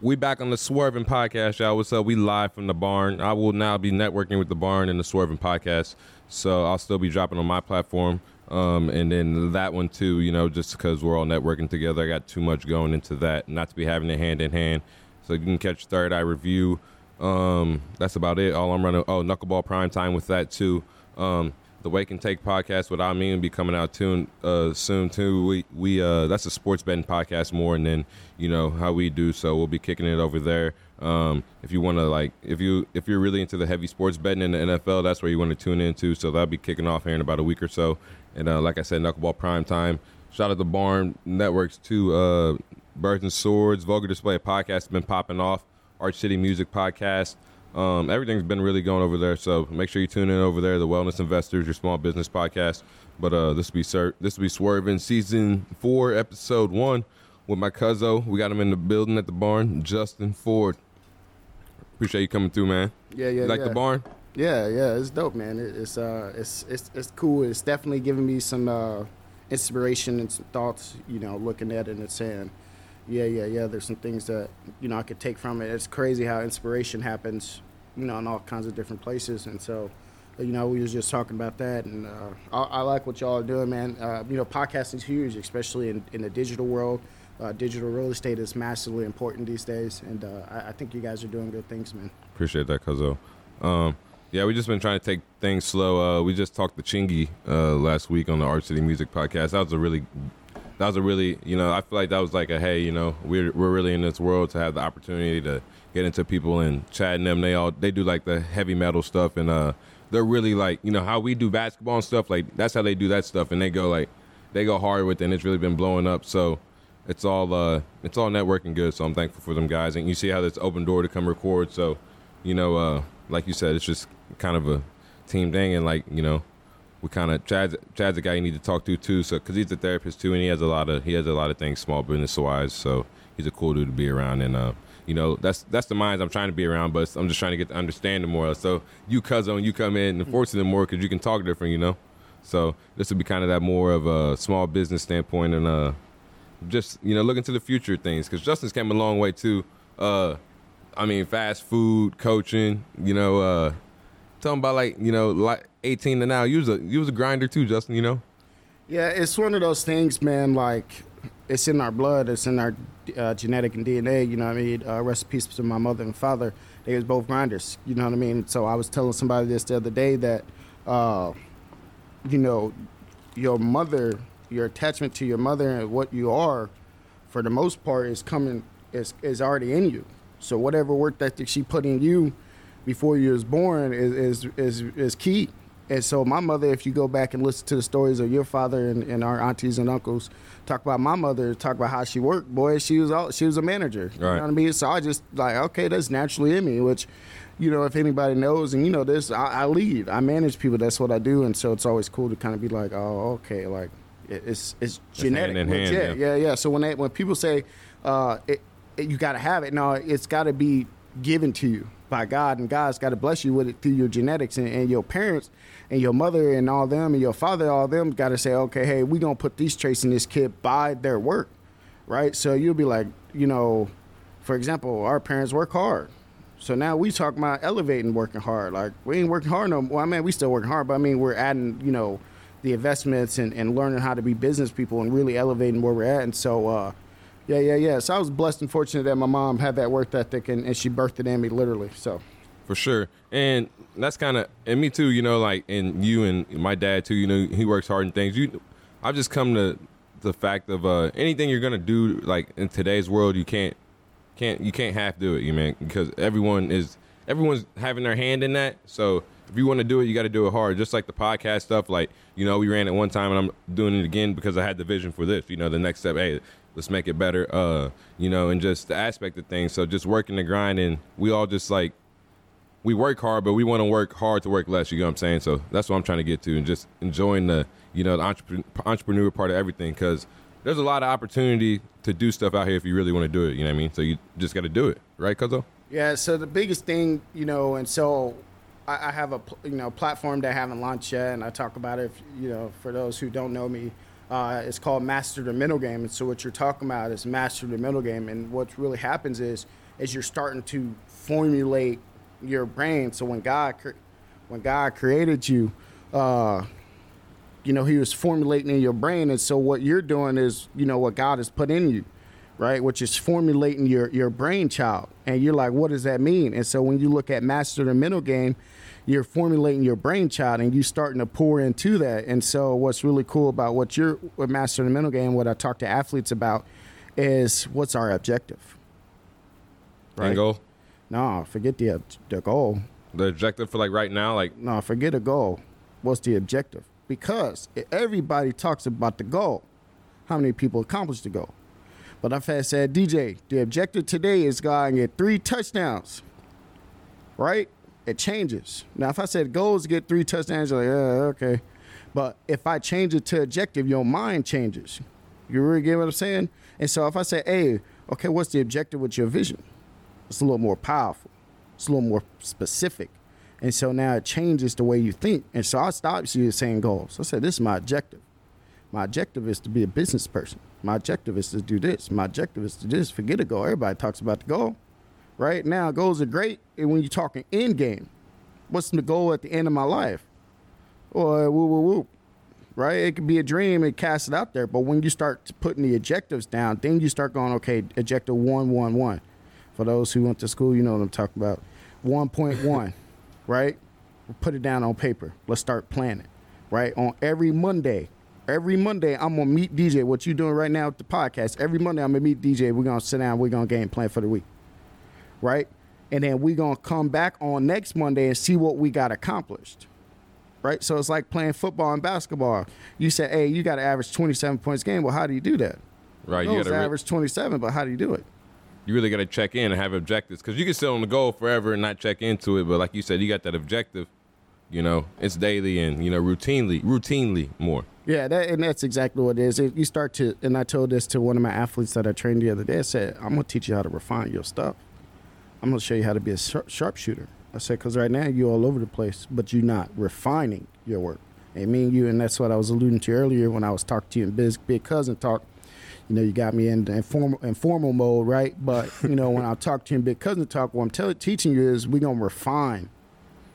We back on the Swerving Podcast, y'all. What's up? We live from the barn. I will now be networking with the barn and the Swerving Podcast. So I'll still be dropping on my platform. Um, and then that one too, you know, just because we're all networking together. I got too much going into that, not to be having it hand in hand. So you can catch Third Eye Review. Um, that's about it. All I'm running. Oh, Knuckleball Prime Time with that too. Um, the Wake and Take podcast without me will be coming out soon. Uh, soon too. We we uh, that's a sports betting podcast more, and then you know how we do. So we'll be kicking it over there. Um, if you want to like, if you if you're really into the heavy sports betting in the NFL, that's where you want to tune into. So that'll be kicking off here in about a week or so. And uh, like I said, Knuckleball Prime Time. Shout out to Barn Networks too. Uh, Birds and Swords, Vulgar Display podcast has been popping off. Arch City Music Podcast. Um, everything's been really going over there, so make sure you tune in over there. The Wellness Investors, your small business podcast. But uh, this will be sir, this will be swerving season four, episode one, with my cousin. We got him in the building at the barn, Justin Ford. Appreciate you coming through, man. Yeah, yeah, You like yeah. the barn? Yeah, yeah, it's dope, man. It, it's uh, it's it's it's cool. It's definitely giving me some uh, inspiration and some thoughts. You know, looking at it and saying, yeah, yeah, yeah. There's some things that you know I could take from it. It's crazy how inspiration happens, you know, in all kinds of different places. And so, you know, we was just talking about that, and uh, I, I like what y'all are doing, man. Uh, you know, podcasting is huge, especially in, in the digital world. Uh, digital real estate is massively important these days, and uh, I, I think you guys are doing good things, man. Appreciate that, Cuzzo. Um, yeah, we just been trying to take things slow. Uh, we just talked to Chingy uh, last week on the Arch City Music Podcast. That was a really, that was a really, you know, I feel like that was like a hey, you know, we're we're really in this world to have the opportunity to get into people and chatting them. They all they do like the heavy metal stuff and uh, they're really like you know how we do basketball and stuff. Like that's how they do that stuff and they go like they go hard with it and it's really been blowing up. So it's all uh it's all networking good so i'm thankful for them guys and you see how this open door to come record so you know uh like you said it's just kind of a team thing and like you know we kind of chad's chad's a guy you need to talk to too so because he's a therapist too and he has a lot of he has a lot of things small business wise so he's a cool dude to be around and uh you know that's that's the minds i'm trying to be around but i'm just trying to get to understand them more so you cousin you come in and forcing them more because you can talk different you know so this would be kind of that more of a small business standpoint and uh just you know looking to the future things because Justin's came a long way too. Uh, I mean, fast food coaching. You know, uh, him about like you know like eighteen to now. You was a you was a grinder too, Justin. You know. Yeah, it's one of those things, man. Like, it's in our blood. It's in our uh, genetic and DNA. You know what I mean? Uh, recipes to my mother and father. They was both grinders. You know what I mean? So I was telling somebody this the other day that, uh, you know, your mother, your attachment to your mother and what you are, for the most part, is coming is is already in you. So whatever work that she put in you before you was born is is is, is key. And so my mother, if you go back and listen to the stories of your father and, and our aunties and uncles, talk about my mother, talk about how she worked. Boy, she was all, she was a manager. You Right. know what I mean? So I just like okay, that's naturally in me. Which, you know, if anybody knows and you know this, I, I lead, I manage people. That's what I do. And so it's always cool to kind of be like, oh, okay, like it's it's genetic. hand in hand, yeah, yeah. yeah, yeah. So when they, when people say uh, it, it, you got to have it, no, it's got to be given to you by God, and God's got to bless you with it through your genetics and, and your parents and your mother and all them and your father, all them got to say, okay, hey, we gonna put these traits in this kid by their work, right? So you'll be like, you know, for example, our parents work hard. So now we talk about elevating working hard. Like we ain't working hard no more. I mean, we still working hard, but I mean, we're adding, you know, the investments and, and learning how to be business people and really elevating where we're at. And so, uh, yeah, yeah, yeah. So I was blessed and fortunate that my mom had that work ethic and, and she birthed it in me literally. So For sure. And that's kind of, and me too, you know, like, and you and my dad too, you know, he works hard in things. You, I've just come to the fact of uh, anything you're to do, like in today's world, you can't, can't, you can't half do it, you man, because everyone is, everyone's having their hand in that. So if you want to do it, you got to do it hard. Just like the podcast stuff, like, you know, we ran it one time and I'm doing it again because I had the vision for this, you know, the next step, hey, let's make it better, uh, you know, and just the aspect of things. So just working the grind and we all just like, we work hard, but we want to work hard to work less. You know what I'm saying? So that's what I'm trying to get to, and just enjoying the you know the entrepreneur, entrepreneur part of everything. Because there's a lot of opportunity to do stuff out here if you really want to do it. You know what I mean? So you just got to do it, right, Cuzzo? Yeah, so the biggest thing, you know, and so I, I have a you know platform that I haven't launched yet, and I talk about it. If, you know, for those who don't know me, Uh, it's called master the mental game, and so what you're talking about is master the mental game. And what really happens is, is you're starting to formulate your brain. So when God, when God created you, uh, you know, He was formulating in your brain, and so what you're doing is, you know, what God has put in you, right? Which is formulating your your brain child, and you're like, what does that mean? And so when you look at master the mental game you're formulating your brainchild and you starting to pour into that. And so, what's really cool about what you're with Master the Mental Game, what I talk to athletes about, is what's our objective. Right? goal? No, forget the the goal. The objective for like right now, like no, forget a goal. What's the objective? Because everybody talks about the goal. How many people accomplish the goal? But I've had said, DJ, the objective today is going to get three touchdowns. Right? It changes. Now, if I said goals get three touchdowns, you're like, yeah, okay. But if I change it to objective, your mind changes. You really get what I'm saying? And so if I say, hey, okay, what's the objective with your vision? It's a little more powerful. It's a little more specific. And so now it changes the way you think. And so I stopped you saying goals. I said, this is my objective. My objective is to be a business person. My objective is to do this. My objective is to do this. Forget a goal. Everybody talks about the goal right? Now, goals are great when you're talking end game. What's the goal at the end of my life? Or woo woo woo, right? It could be a dream and cast it out there, but when you start putting the objectives down, then you start going, okay, objective one one one. For those who went to school, you know what I'm talking about. One point one, right? Put it down on paper. Let's start planning, right? On every Monday, every Monday I'm gonna meet DJ. What you doing right now with the podcast? Every Monday I'm gonna meet DJ. We're gonna sit down. We're gonna game plan for the week right? And then we're going to come back on next Monday and see what we got accomplished. Right? So it's like playing football and basketball. You say, hey, you got to average 27 points a game. Well, how do you do that? Right. You got to re- average 27, but how do you do it? You really got to check in and have objectives because you can sit on the goal forever and not check into it. But like you said, you got that objective. You know, it's daily and you know routinely, routinely more. Yeah, that, and that's exactly what it is. You start to, and I told this to one of my athletes that I trained the other day. I said, "I'm gonna teach you how to refine your stuff." I'm going to show you how to be a sharpshooter. I said, because right now you're all over the place, but you're not refining your work. And me and you, and that's what I was alluding to earlier when I was talking to you in Big, Big Cousin Talk. You know, you got me in informal, informal mode, right? But, you know, when I talk to you in Big Cousin Talk, what I'm tell, teaching you is we're going to refine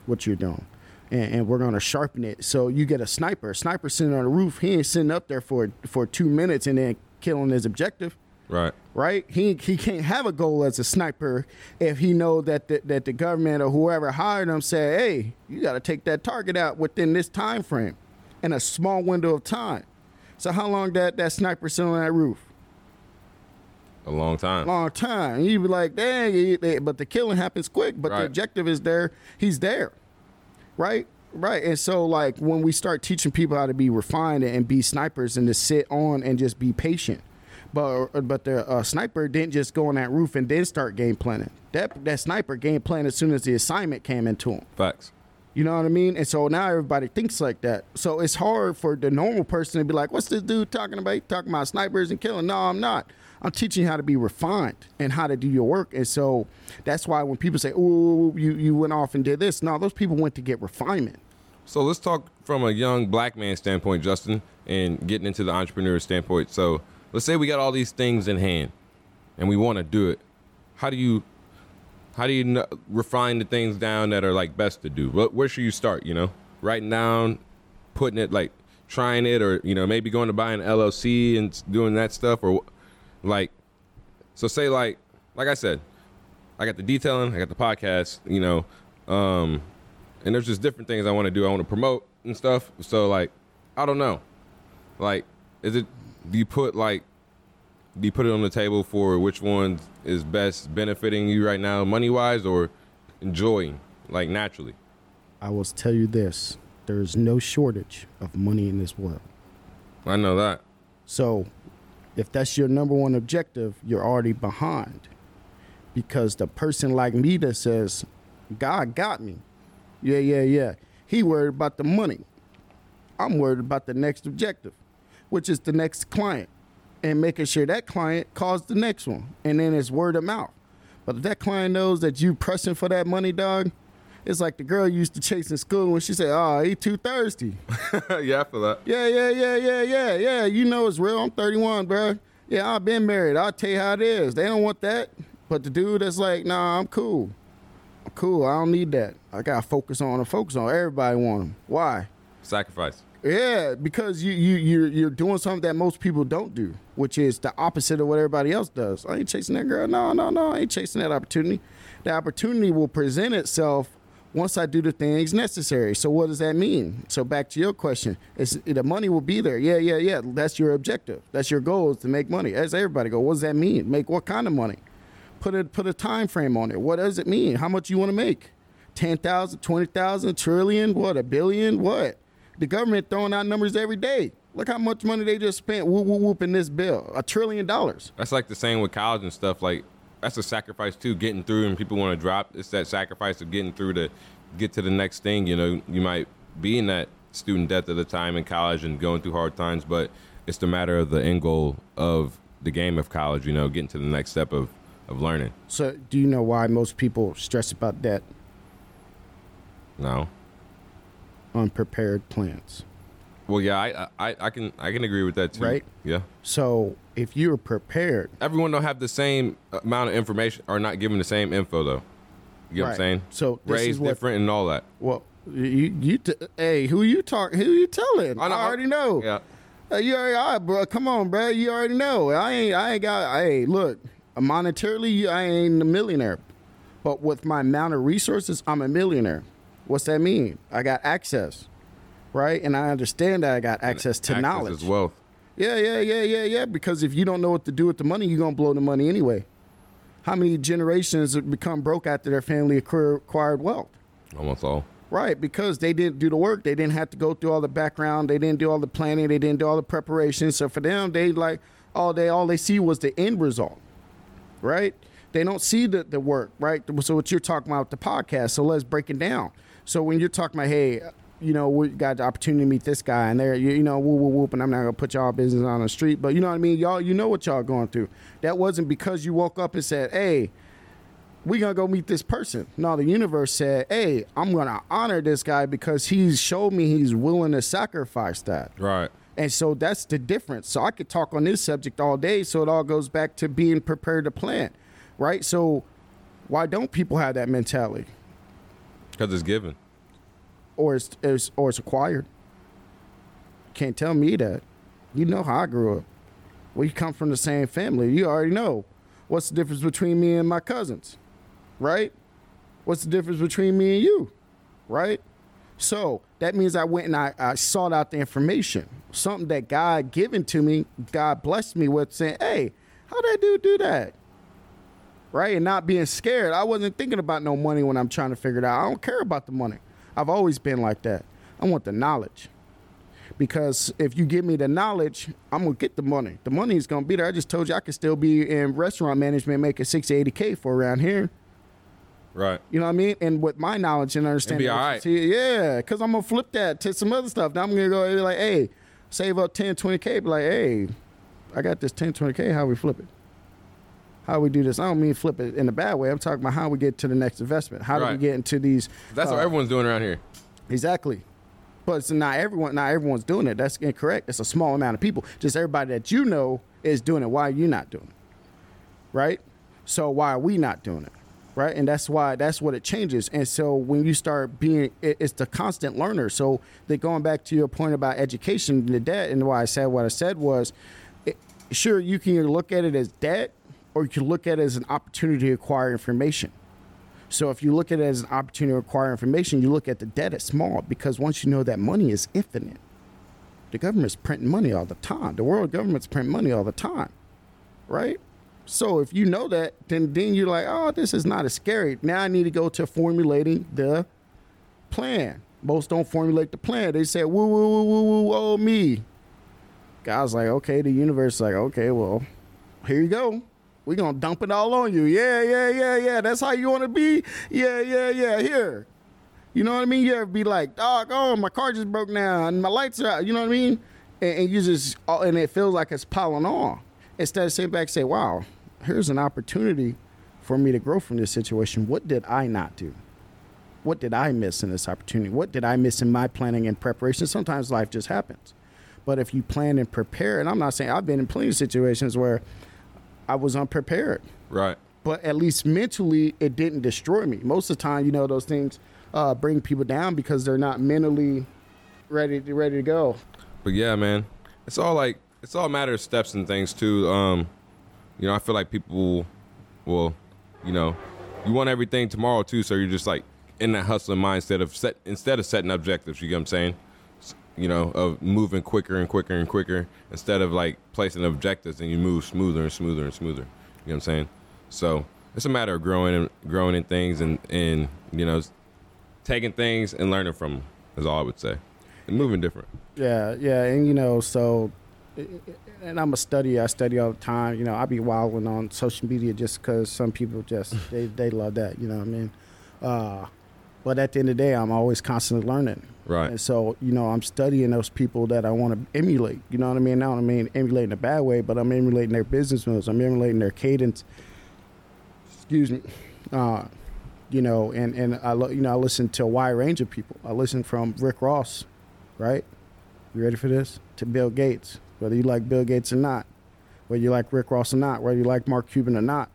what you're doing. And, and, we're going to sharpen it. So you get a sniper. A sniper sitting on the roof. He ain't sitting up there for for two minutes and then killing his objective. Right. Right. He he can't have a goal as a sniper if he know that the, that the government or whoever hired him said, "Hey, you got to take that target out within this time frame, in a small window of time." So how long that that sniper sit on that roof? A long time. Long time. You'd be like, dang, but the killing happens quick. But right. the objective is there. He's there. Right. Right. And so, like, when we start teaching people how to be refined and be snipers and to sit on and just be patient but but the uh, sniper didn't just go on that roof and then start game planning. That that sniper game plan as soon as the assignment came into him. Facts. You know what I mean? And so now everybody thinks like that. So it's hard for the normal person to be like, "What's this dude talking about? He talking about snipers and killing?" No, I'm not. I'm teaching you how to be refined and how to do your work. And so that's why when people say, "Oh, you you went off and did this," no, those people went to get refinement. So let's talk from a young black man standpoint, Justin, and getting into the entrepreneur standpoint. So let's say we got all these things in hand and we want to do it. How do you how do you know, refine the things down that are like best to do? What, where should you start you know? Writing down putting it like trying it or you know maybe going to buy an llc and doing that stuff or like so say like like i said i got the detailing i got the podcast you know um and there's just different things i want to do. I want to promote and stuff so like i don't know. Like is it do you put like do you put it on the table for which one is best benefiting you right now money wise or enjoying like naturally? I will tell you this. There is no shortage of money in this world. I know that. So if that's your number one objective you're already behind. Because the person like me that says god got me. Yeah yeah yeah. He worried about the money. I'm worried about the next objective which is the next client, and making sure that client calls the next one, and then it's word of mouth. But if that client knows that you pressing for that money, dog, It's like the girl used to chase in school when she said, "Oh, he too thirsty." yeah, I feel that. Yeah, yeah, yeah, yeah, yeah, yeah. You know it's real. I'm 31, bro. Yeah, I've been married. I'll tell you how it is. They don't want that. But the dude that's like, nah, I'm cool. I'm cool. I don't need that. I gotta focus on and focus on. Everybody want them. Why? Sacrifice. Yeah, because you you you're you're doing something that most people don't do, which is the opposite of what everybody else does. I ain't chasing that girl. No, no, no. I ain't chasing that opportunity. The opportunity will present itself once I do the things necessary. So what does that mean? So back to your question, it's, the money will be there. Yeah, yeah, yeah. That's your objective. That's your goal is to make money. As everybody go, what does that mean? Make what kind of money? Put a put a time frame on it. What does it mean? How much you want to make? 10,000, 20,000, trillion, what, a billion, what? The government throwing out numbers every day. Look how much money they just spent whoop, whoop, whoop in this bill. A trillion dollars. That's like the same with college and stuff. Like that's a sacrifice too. Getting through, and people want to drop. It's that sacrifice of getting through to get to the next thing. You know, you might be in that student debt at the time in college and going through hard times, but it's the matter of the end goal of the game of college. You know, getting to the next step of of learning. So, do you know why most people stress about debt? No. Unprepared plants. Well, yeah, I, I I can I can agree with that too. Right. Yeah. So if you're prepared, Everyone don't have the same amount of information, or not given the same info though. You know what I'm saying? So this raised is what- different and all that. well, you you t- hey, who you talk? Who you telling? I, know- already know. Yeah. Uh, you already, all right, bro. Come on, bro. You already know. I ain't. I ain't got. Hey, look. Monetarily, I ain't a millionaire, but with my amount of resources, I'm a millionaire. What's that mean? I got access, right? And I understand that I got access to Access knowledge. is wealth. Yeah, yeah, yeah, yeah, yeah. Because if you don't know what to do with the money, you're gonna blow the money anyway. How many generations have become broke after their family acquired wealth? Almost all. Right, because they didn't do the work. They didn't have to go through all the background. They didn't do all the planning. They didn't do all the preparation. So for them, they like all they all they see was the end result. Right? They don't see the, the work, right? So what you're talking about the podcast. So let's break it down. So when you're talking about, hey, you know, we got the opportunity to meet this guy, and there, you, you know, whoop, whoop, whoop, and I'm not gonna put y'all business on the street, but you know what I mean, y'all, you know what y'all going through. That wasn't because you woke up and said, hey, we gonna go meet this person. No, the universe said, "Hey, I'm gonna honor this guy because he's showed me he's willing to sacrifice that." Right. And so that's the difference. So I could talk on this subject all day. So it all goes back to being prepared to plan, right? So why don't people have that mentality, Because it's given. or it's, it's or it's acquired? Can't tell me that. You know how I grew up. We come from the same family. You already know. What's the difference between me and my cousins? Right? What's the difference between me and you? Right? So that means I went and I, I sought out the information. Something that God given to me, God blessed me with saying, Hey, how that dude do that? Right? And not being scared. I wasn't thinking about no money when I'm trying to figure it out. I don't care about the money. I've always been like that. I want the knowledge because if you give me the knowledge, I'm gonna get the money. The money is gonna be there. I just told you I could still be in restaurant management making 60, 80 k for around here. Right. You know what I mean? And with my knowledge and understanding, be all right. See, yeah, because I'm gonna flip that to some other stuff. Now I'm gonna go like, hey, save up 10, 20 k. Be like, hey, I got this 10, 20 k. How we flip it? How we do this? I don't mean flip it in a bad way. I'm talking about how we get to the next investment. How do we get into these? That's uh, what everyone's doing around here. Exactly. But it's not everyone. Not everyone's doing it. That's incorrect. It's a small amount of people. Just everybody that you know is doing it. Why are you not doing it? Right. So why are we not doing it? Right. And that's why that's what it changes. And so when you start being, it, it's the constant learner. So that going back to your point about education and the debt, and why I said what I said was, it, sure you can look at it as debt, or you can look at it as an opportunity to acquire information. So if you look at it as an opportunity to acquire information, you look at the debt as small because once you know that money is infinite, the government's printing money all the time. The world government's printing money all the time, right? So if you know that, then then you're like, oh, this is not as scary. Now I need to go to formulating the plan. Most don't formulate the plan. They say, woo woo woo woo woo, oh me. God's like, okay. The universe like, okay, well, here you go. We're gonna dump it all on you. Yeah, yeah, yeah, yeah. That's how you wanna be? Yeah, yeah, yeah. Here. You know what I mean? You ever be like, dog, oh, my car just broke down and my lights are out. You know what I mean? And, and you just, and it feels like it's piling on. Instead of sitting back and say, wow, here's an opportunity for me to grow from this situation. What did I not do? What did I miss in this opportunity? What did I miss in my planning and preparation? Sometimes life just happens. But if you plan and prepare, and I'm not saying I've been in plenty of situations where I was unprepared, Right. but at least mentally it didn't destroy me. Most of the time, you know, those things uh, bring people down because they're not mentally ready to, ready to go. But yeah, man, it's all like it's all a matter of steps and things too. Um, you know, I feel like people, well, you know, you want everything tomorrow too, so you're just like in that hustling mindset of set instead of setting objectives. You get what I'm saying? You know, of moving quicker and quicker and quicker instead of like placing objectives, and you move smoother and smoother and smoother. You know what I'm saying? So it's a matter of growing and growing in things and and you know, taking things and learning from them is all I would say, and moving different. Yeah, yeah, and you know, so, and I'm a study. I study all the time. You know, I be wilding on social media just because some people just they they love that. You know what I mean? Uh, but at the end of the day, I'm always constantly learning. Right. And so, you know, I'm studying those people that I want to emulate. You know what I mean? Now, I don't mean emulate in a bad way, but I'm emulating their business moves. I'm emulating their cadence. Excuse me. Uh, you know, and and I lo- you know I listen to a wide range of people. I listen from Rick Ross, right? You ready for this? To Bill Gates, whether you like Bill Gates or not, whether you like Rick Ross or not, whether you like Mark Cuban or not,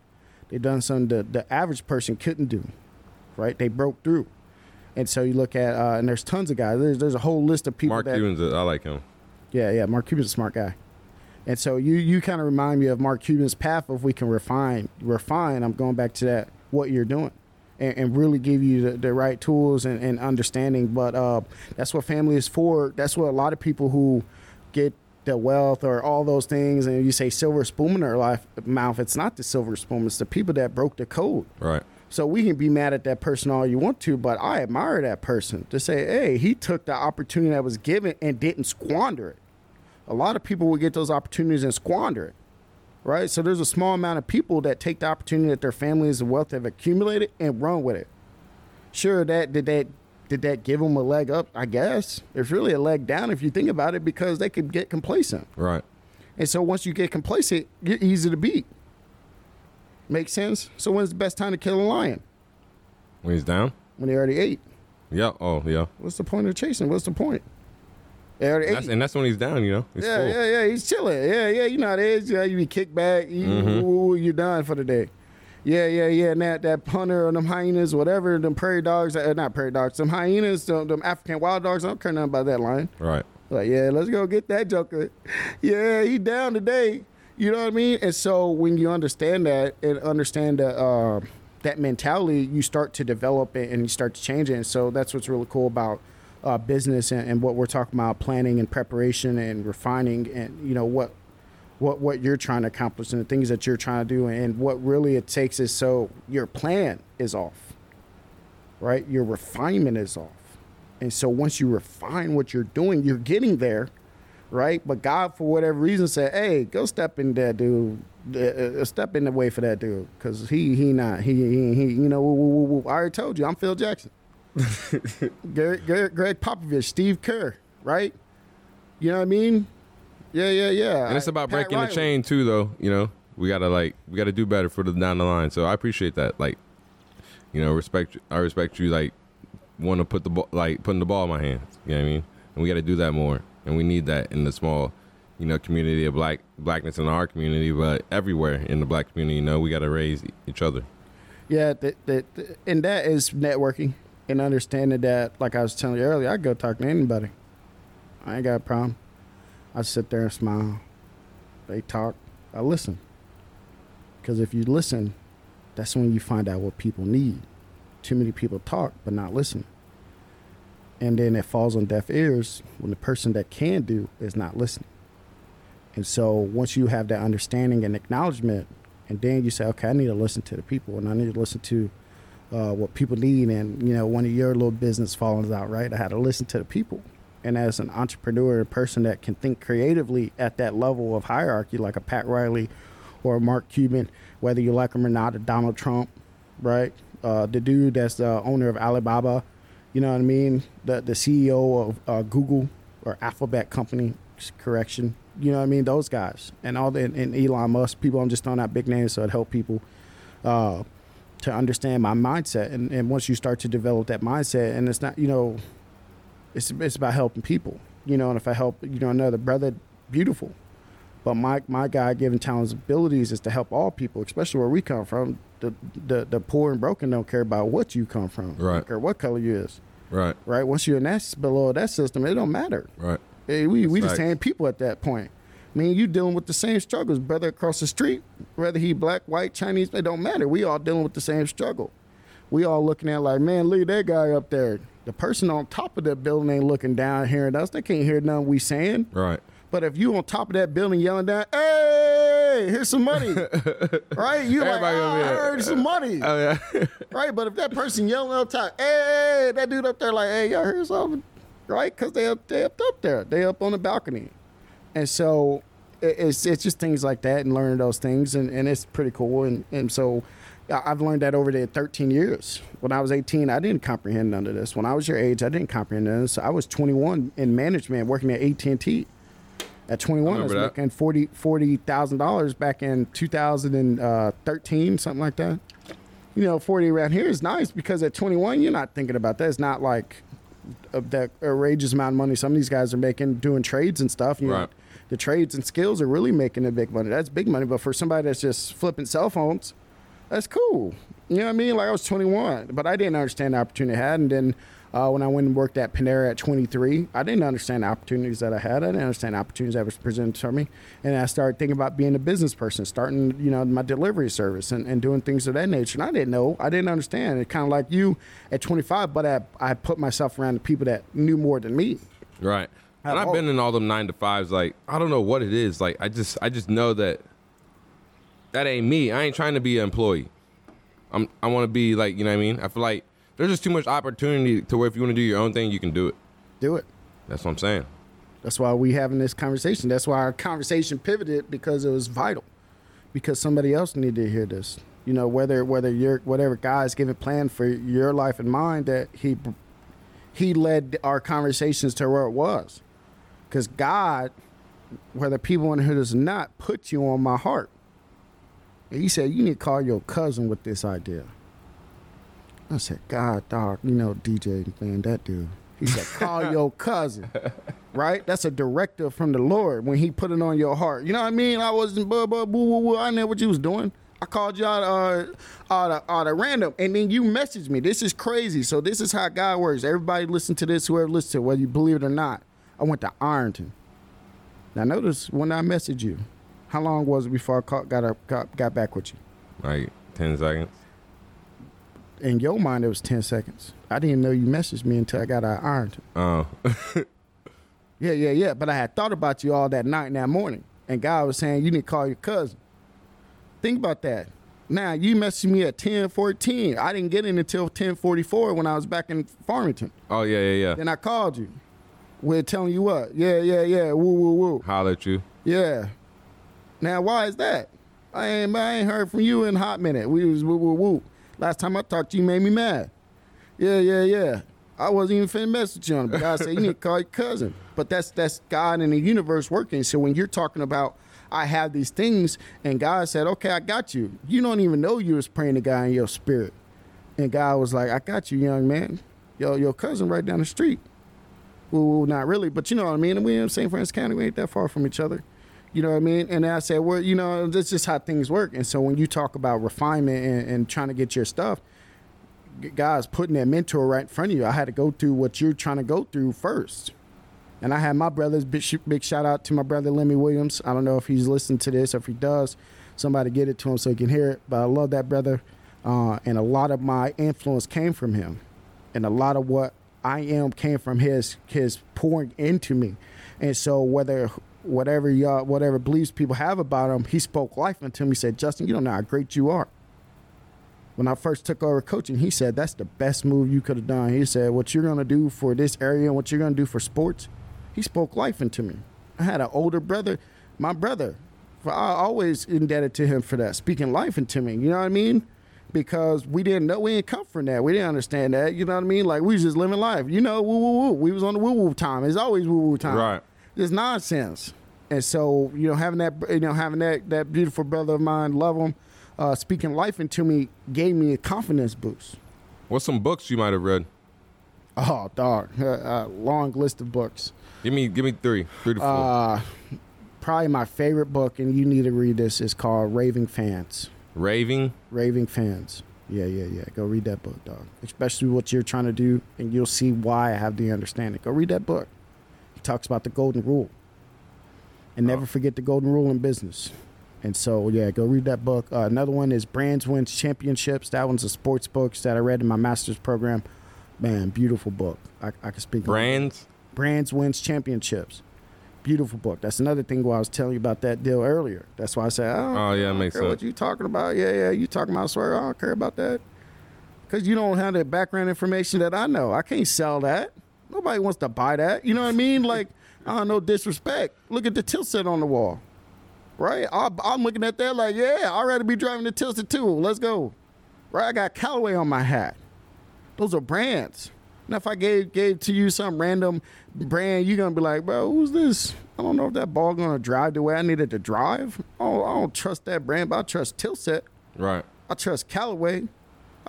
they done something that the average person couldn't do, right? They broke through. And so you look at, uh, and there's tons of guys. There's there's a whole list of people Mark that, Cuban's, a, I like him. yeah, yeah. Mark Cuban's a smart guy, and so you you kind of remind me of Mark Cuban's path. If we can refine, refine. I'm going back to that. What you're doing, and, and really give you the, the right tools and, and understanding. But uh, that's what family is for. That's what a lot of people who get the wealth or all those things, and you say silver spoon in their life mouth. It's not the silver spoon. It's the people that broke the code. Right. So we can be mad at that person all you want to, but I admire that person to say, hey, he took the opportunity that was given and didn't squander it. A lot of people will get those opportunities and squander it, right? So there's a small amount of people that take the opportunity that their families and wealth have accumulated and run with it. Sure, that did that did that give them a leg up? I guess it's really a leg down if you think about it because they could get complacent. Right. And so once you get complacent, you're easy to beat. Make sense? So when's the best time to kill a lion? When he's down? When he already ate. Yeah. Oh, yeah. What's the point of chasing? What's the point? And that's, and that's when he's down, you know? He's yeah, full. yeah, yeah. He's chilling. Yeah, yeah. You know how it is. Yeah, you be kicked back. You, Mhm. ooh, you're done for the day. Yeah, yeah, yeah. And that, that punter or them hyenas, whatever, them prairie dogs, uh, not prairie dogs, them hyenas, them, them African wild dogs. I don't care nothing about that lion. Right. Like, yeah, let's go get that joker. Yeah, he down today. You know what I mean? And so when you understand that and understand that uh, that mentality, you start to develop it and you start to change it. And so that's what's really cool about uh, business and, and what we're talking about, planning and preparation and refining, and you know what what what you're trying to accomplish and the things that you're trying to do. And what really it takes is so your plan is off, right? Your refinement is off. And so once you refine what you're doing, you're getting there, right? But God, for whatever reason, said, "Hey, go step in that dude, uh, uh, step in the way for that dude, because he he not he he, he you know woo, woo, woo. I already told you, I'm Phil Jackson, Greg, Greg, Gregg Popovich, Steve Kerr, right? You know what I mean? Yeah, yeah, yeah. And it's I- about Pat breaking the chain too, though. You know, we gotta like we gotta do better for the down the line. So I appreciate that. Like, you know, respect. I respect you. Like, want to put the ball, like putting the ball in my hands. You know what I mean? And we got to do that more. And we need that in the small, you know, community of black blackness in our community, but everywhere in the black community. You know, we got to raise each other. Yeah, that, that, and that is networking and understanding that, like I was telling you earlier, I go talk to anybody. I ain't got a problem. I sit there and smile. They talk. I listen. Because if you listen, that's when you find out what people need. Too many people talk, but not listen. And then it falls on deaf ears when the person that can do is not listening. And so once you have that understanding and acknowledgement, and then you say, okay, I need to listen to the people, and I need to listen to uh, what people need. And you know, one of your little business falls out, right? I had to listen to the people. And as an entrepreneur, a person that can think creatively at that level of hierarchy, like a Pat Riley or a Mark Cuban, whether you like him or not, a Donald Trump, right? Uh, the dude that's the owner of Alibaba, you know what I mean? The the CEO of uh, Google or Alphabet company, correction. You know what I mean? Those guys and all the and Elon Musk people. I'm just throwing out big names so it help people. Uh, to understand my mindset. And, and once you start to develop that mindset, and it's not, you know, it's it's about helping people, you know. And if I help, you know, another brother, beautiful. But my my God given talents abilities is to help all people, especially where we come from. The, the the poor and broken don't care about what you come from, Right. Or what color you is, Right. right? Once you're in that below that system, it don't matter. Right. Hey, we we just hand people at that point. I mean, you dealing with the same struggles, brother across the street, whether he black, white, Chinese, it don't matter. We all dealing with the same struggle. We all looking at like, man, look at that guy up there. The person on top of that building ain't looking down hearing us. They can't hear nothing we saying. Right. But if you on top of that building yelling down, hey, here's some money, right? You like, oh, I heard some money, Oh yeah. right? But if that person yelling up top, hey, that dude up there like, hey, y'all heard something, right? Because they up, they up, up there, they up on the balcony, and so it's it's just things like that and learning those things, and, and it's pretty cool, and and so. I've learned that over the 13 years. When I was 18, I didn't comprehend none of this. When I was your age, I didn't comprehend none of this. I was 21 in management, working at AT&T. At 21, I, was that. making 40 forty thousand dollars back in 2013, something like that. You know, 40 around here is nice because at 21, you're not thinking about that. It's not like of that outrageous amount of money some of these guys are making doing trades and stuff. You know, Right. the trades and skills are really making the big money. That's big money. But for somebody that's just flipping cell phones, that's cool. You know what I mean? Like I was 21, but I didn't understand the opportunity I had. And then uh, when I went and worked at Panera at 23, I didn't understand the opportunities that I had. I didn't understand the opportunities that was presented to me. And I started thinking about being a business person, starting, you know, my delivery service and, and doing things of that nature. And I didn't know. I didn't understand. It kind of like you at 25, but I, I put myself around the people that knew more than me. Right. At And I've all. been in all them nine to fives. Like I don't know what it is. Like I just I just know that that ain't me. I ain't trying to be an employee. I'm I want to be like you know what I mean. I feel like there's just too much opportunity to where if you want to do your own thing, you can do it. Do it. That's what I'm saying. That's why we having this conversation. That's why our conversation pivoted because it was vital. Because somebody else needed to hear this. You know, whether whether you're whatever God's given plan for your life and mine that he he led our conversations to where it was. Because God, whether people want to hear this or not, put you on my heart. And he said, You need to call your cousin with this idea. I said, God, dog, you know, DJ, man, that dude. He said, Call your cousin. Right? That's a directive from the Lord when he put it on your heart. You know what I mean? I wasn't blah, blah, boo, woo, woo. I know what you was doing. I called you out uh, out, of, out of random, and then you messaged me. This is crazy. So this is how God works. Everybody listen to this, whoever listens to it, whether you believe it or not. I went to Ironton. Now notice when I messaged you, how long was it before I call, got, a, got got back with you? Like ten seconds. In your mind, it was ten seconds. I didn't know you messaged me until I got out of Ironton. Oh, Yeah, yeah, yeah. But I had thought about you all that night and that morning. And God was saying, you need to call your cousin. Think about that. Now, you messaged me at 1014. I didn't get in until 1044 when I was back in Farmington. oh yeah, yeah, yeah. Then I called you. We're telling you what? Yeah, yeah, yeah. Woo, woo, woo. Holler at you. Yeah. Now, why is that? I ain't, I ain't heard from you in a hot minute. We was woo, woo, woo. Last time I talked to you, made me mad. Yeah, yeah, yeah. I wasn't even finna mess with you on it. But God said, you need to call your cousin. But that's that's God in the universe working. So when you're talking about, I have these things, and God said, okay, I got you. You don't even know you was praying to God in your spirit. And God was like, I got you, young man. Yo, your cousin right down the street. Well, not really, but you know what I mean. And we in St. Francois County, we ain't that far from each other. You know what I mean? And I said, well, you know, that's just how things work. And so when you talk about refinement and, and trying to get your stuff, guys, putting that mentor right in front of you. I had to go through what you're trying to go through first. And I had my brothers, big, big shout out to my brother Lemmy Williams. I don't know if he's listening to this or if he does. Somebody get it to him so he can hear it. But I love that brother. Uh, and a lot of my influence came from him. And a lot of what I am came from his his pouring into me. And so whether whatever y'all whatever beliefs people have about him, he spoke life into me. He said, Justin, you don't know how great you are. When I first took over coaching, he said that's the best move you could have done. He said, What you're gonna do for this area and what you're gonna do for sports, he spoke life into me. I had an older brother, my brother. I always indebted to him for that, speaking life into me. You know what I mean? Because we didn't know we didn't come from that. We didn't understand that. You know what I mean? Like we was just living life. You know, woo woo woo. We was on the woo woo time. It's always woo woo time. Right. It's nonsense. And so, you know, having that you know, having that that beautiful brother of mine, love him, uh, speaking life into me gave me a confidence boost. What's some books you might have read? Oh, dog, uh, uh, long list of books. Give me give me three, three to four. Uh, probably my favorite book, and you need to read this. is called Raving Fans. Raving. Raving Fans. Yeah, yeah, yeah. Go read that book, dog. Especially what you're trying to do, and you'll see why I have the understanding. Go read that book. Talks about the golden rule, and never Oh. forget the golden rule in business. And so, yeah, go read that book. Uh, another one is Brands Wins Championships. That one's a sports book that I read in my master's program. Man, beautiful book. I, I can speak. Brands. Brands Wins Championships. Beautiful book. That's another thing why I was telling you about that deal earlier. That's why I said, oh, Oh, yeah, I makes care What you talking about? Yeah, yeah, you talking about? I swear, I don't care about that. Because you don't have the background information that I know. I can't sell that. Nobody wants to buy that. You know what I mean? Like, I don't know disrespect. Look at the Titleist on the wall, right? I, I'm looking at that like, yeah, I'd rather be driving the tilted too. Let's go, right? I got Callaway on my hat. Those are brands. Now, if I gave gave to you some random brand, you're gonna be like, bro, who's this? I don't know if that ball gonna drive the way I needed to drive. Oh, I don't trust that brand, but I trust Titleist. Right. I trust Callaway.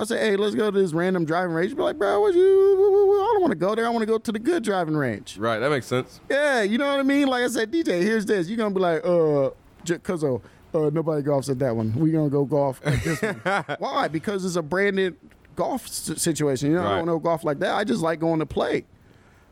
I say, hey, let's go to this random driving range. Be like, bro, what you? I don't want to go there. I want to go to the good driving range. Right. That makes sense. Yeah, you know what I mean. Like I said, DJ, here's this. You're gonna be like, uh, cause of, uh, nobody golfs at that one. We're gonna go golf at this one. Why? Because it's a branded golf situation. You know, I don't know golf like that. I just like going to play.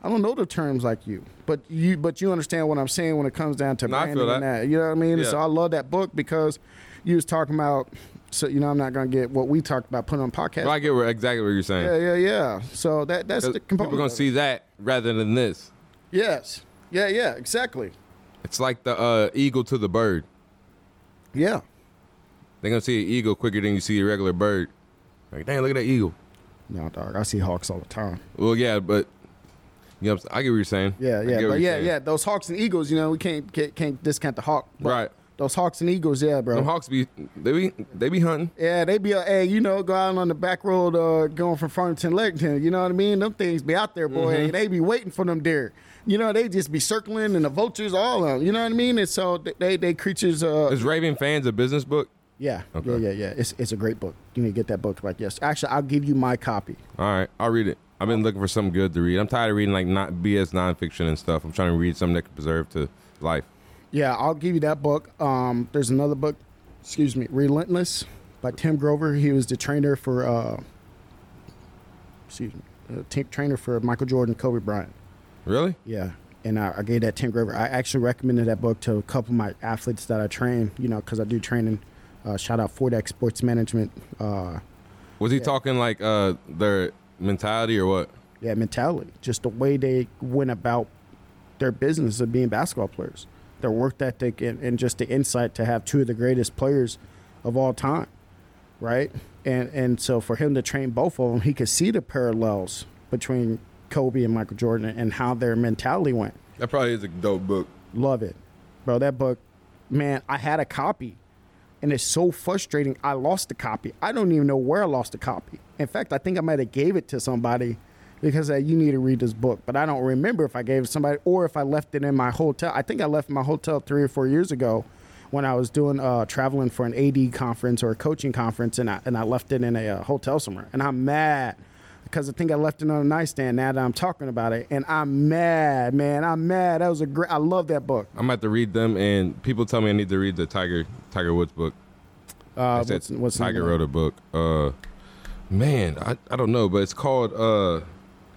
I don't know the terms like you, but you but you understand what I'm saying when it comes down to No, branding feel and that. that. You know what I mean? Yeah. So I love that book because you was talking about. So you know, I'm not gonna get what we talked about putting on podcast. Well, I get what, exactly what you're saying. Yeah, yeah, yeah. So that that's the People component. gonna see that rather than this. Yes. Yeah, yeah, exactly. It's like the uh, eagle to the bird. Yeah. They're gonna see an eagle quicker than you see a regular bird. Like, damn, look at that eagle. No, dog. I see hawks all the time. Well, yeah, but you know, I get what you're saying. Yeah, yeah, but yeah, saying. yeah. Those hawks and eagles, you know, we can't can't, can't discount the hawk. Right. Those hawks and eagles, yeah, bro. Them hawks be they be they be hunting. yeah, they be, uh, hey, you know, go out on the back road, uh, going from Farmington to Lexington. You know what I mean? Them things be out there, boy. Mm-hmm. They be waiting for them deer. You know, they just be circling, and the vultures, all of them. You know what I mean? And so th- they they creatures. Uh, Is Raving Fans a business book? yeah, Okay. yeah, yeah, yeah. It's it's a great book. You need to get that book like yes. Actually, I'll give you my copy. All right, I'll read it. I've been looking for something good to read. I'm tired of reading like not BS nonfiction and stuff. I'm trying to read something that can preserve to life. Yeah, I'll give you that book. Um, there's another book, excuse me, Relentless by Tim Grover. He was the trainer for, uh, excuse me, uh, trainer for Michael Jordan, Kobe Bryant. Really? Yeah, and I, I gave that Tim Grover. I actually recommended that book to a couple of my athletes that I train. You know, because I do training. Uh, shout out Ford X Sports Management. Uh, Was he talking like uh their mentality or what? yeah, mentality, just the way they went about their business of being basketball players, their work ethic, and, and just the insight to have two of the greatest players of all time, right? And and so for him to train both of them, he could see the parallels between Kobe and Michael Jordan and how their mentality went. That probably is a dope book. Love it, bro. That book, man. I had a copy, and it's so frustrating. I lost the copy. I don't even know where I lost the copy. In fact, I think I might have gave it to somebody because uh, you need to read this book. But I don't remember if I gave it to somebody or if I left it in my hotel. I think I left my hotel three or four years ago when I was doing uh, traveling for an AD conference or a coaching conference, and I and I left it in a uh, hotel somewhere. And I'm mad because I think I left it on a nightstand. Now that I'm talking about it, and I'm mad, man. I'm mad. That was a great. I love that book. I'm about to read them, and people tell me I need to read the Tiger Tiger Woods book. Uh, what's, what's Tiger wrote a book. Uh, man, I, I don't know, but it's called. Uh,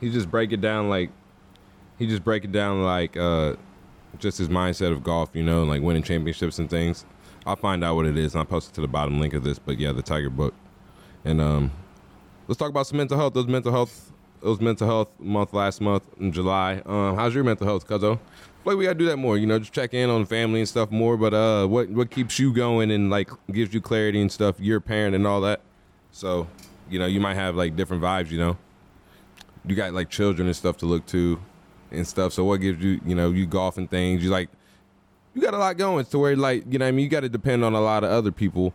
he just break it down like he just break it down like uh, just his mindset of golf, you know, like winning championships and things. I'll find out what it is. and I'll post it to the bottom link of this. But yeah, the Tiger book, and um, let's talk about some mental health. Those mental health. It was mental health month last month in July. Um, how's your mental health, Cuzzo? Like we gotta do that more, you know, just check in on family and stuff more. But uh, what what keeps you going and like gives you clarity and stuff? You're a parent and all that, so you know you might have like different vibes. You know, you got like children and stuff to look to and stuff. So what gives you, you know, you golf and things. You like, you got a lot going to where like you know I mean. You got to depend on a lot of other people.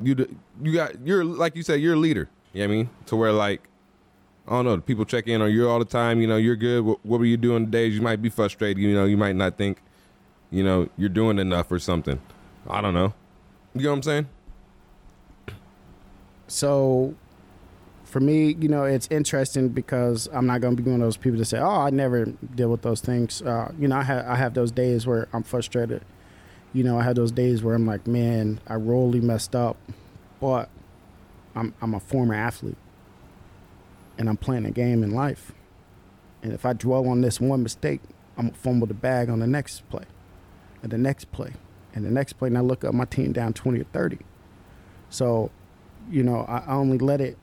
You you got you're like you said you're a leader. You know what I mean? To where like I don't know, people check in on you all the time. You know, you're good. What, what were you doing today? You might be frustrated. You know, you might not think, you know, you're doing enough or something. I don't know. You know what I'm saying? So for me, you know, it's interesting because I'm not going to be one of those people to say, "Oh, I never deal with those things." Uh, you know, I have I have those days where I'm frustrated. You know, I have those days where I'm like, "Man, I really messed up," but I'm I'm a former athlete, and I'm playing a game in life. And if I dwell on this one mistake, I'm gonna fumble the bag on the next play, and the next play, and the next play, and I look up my team down 20 or 30. So, you know, I only let it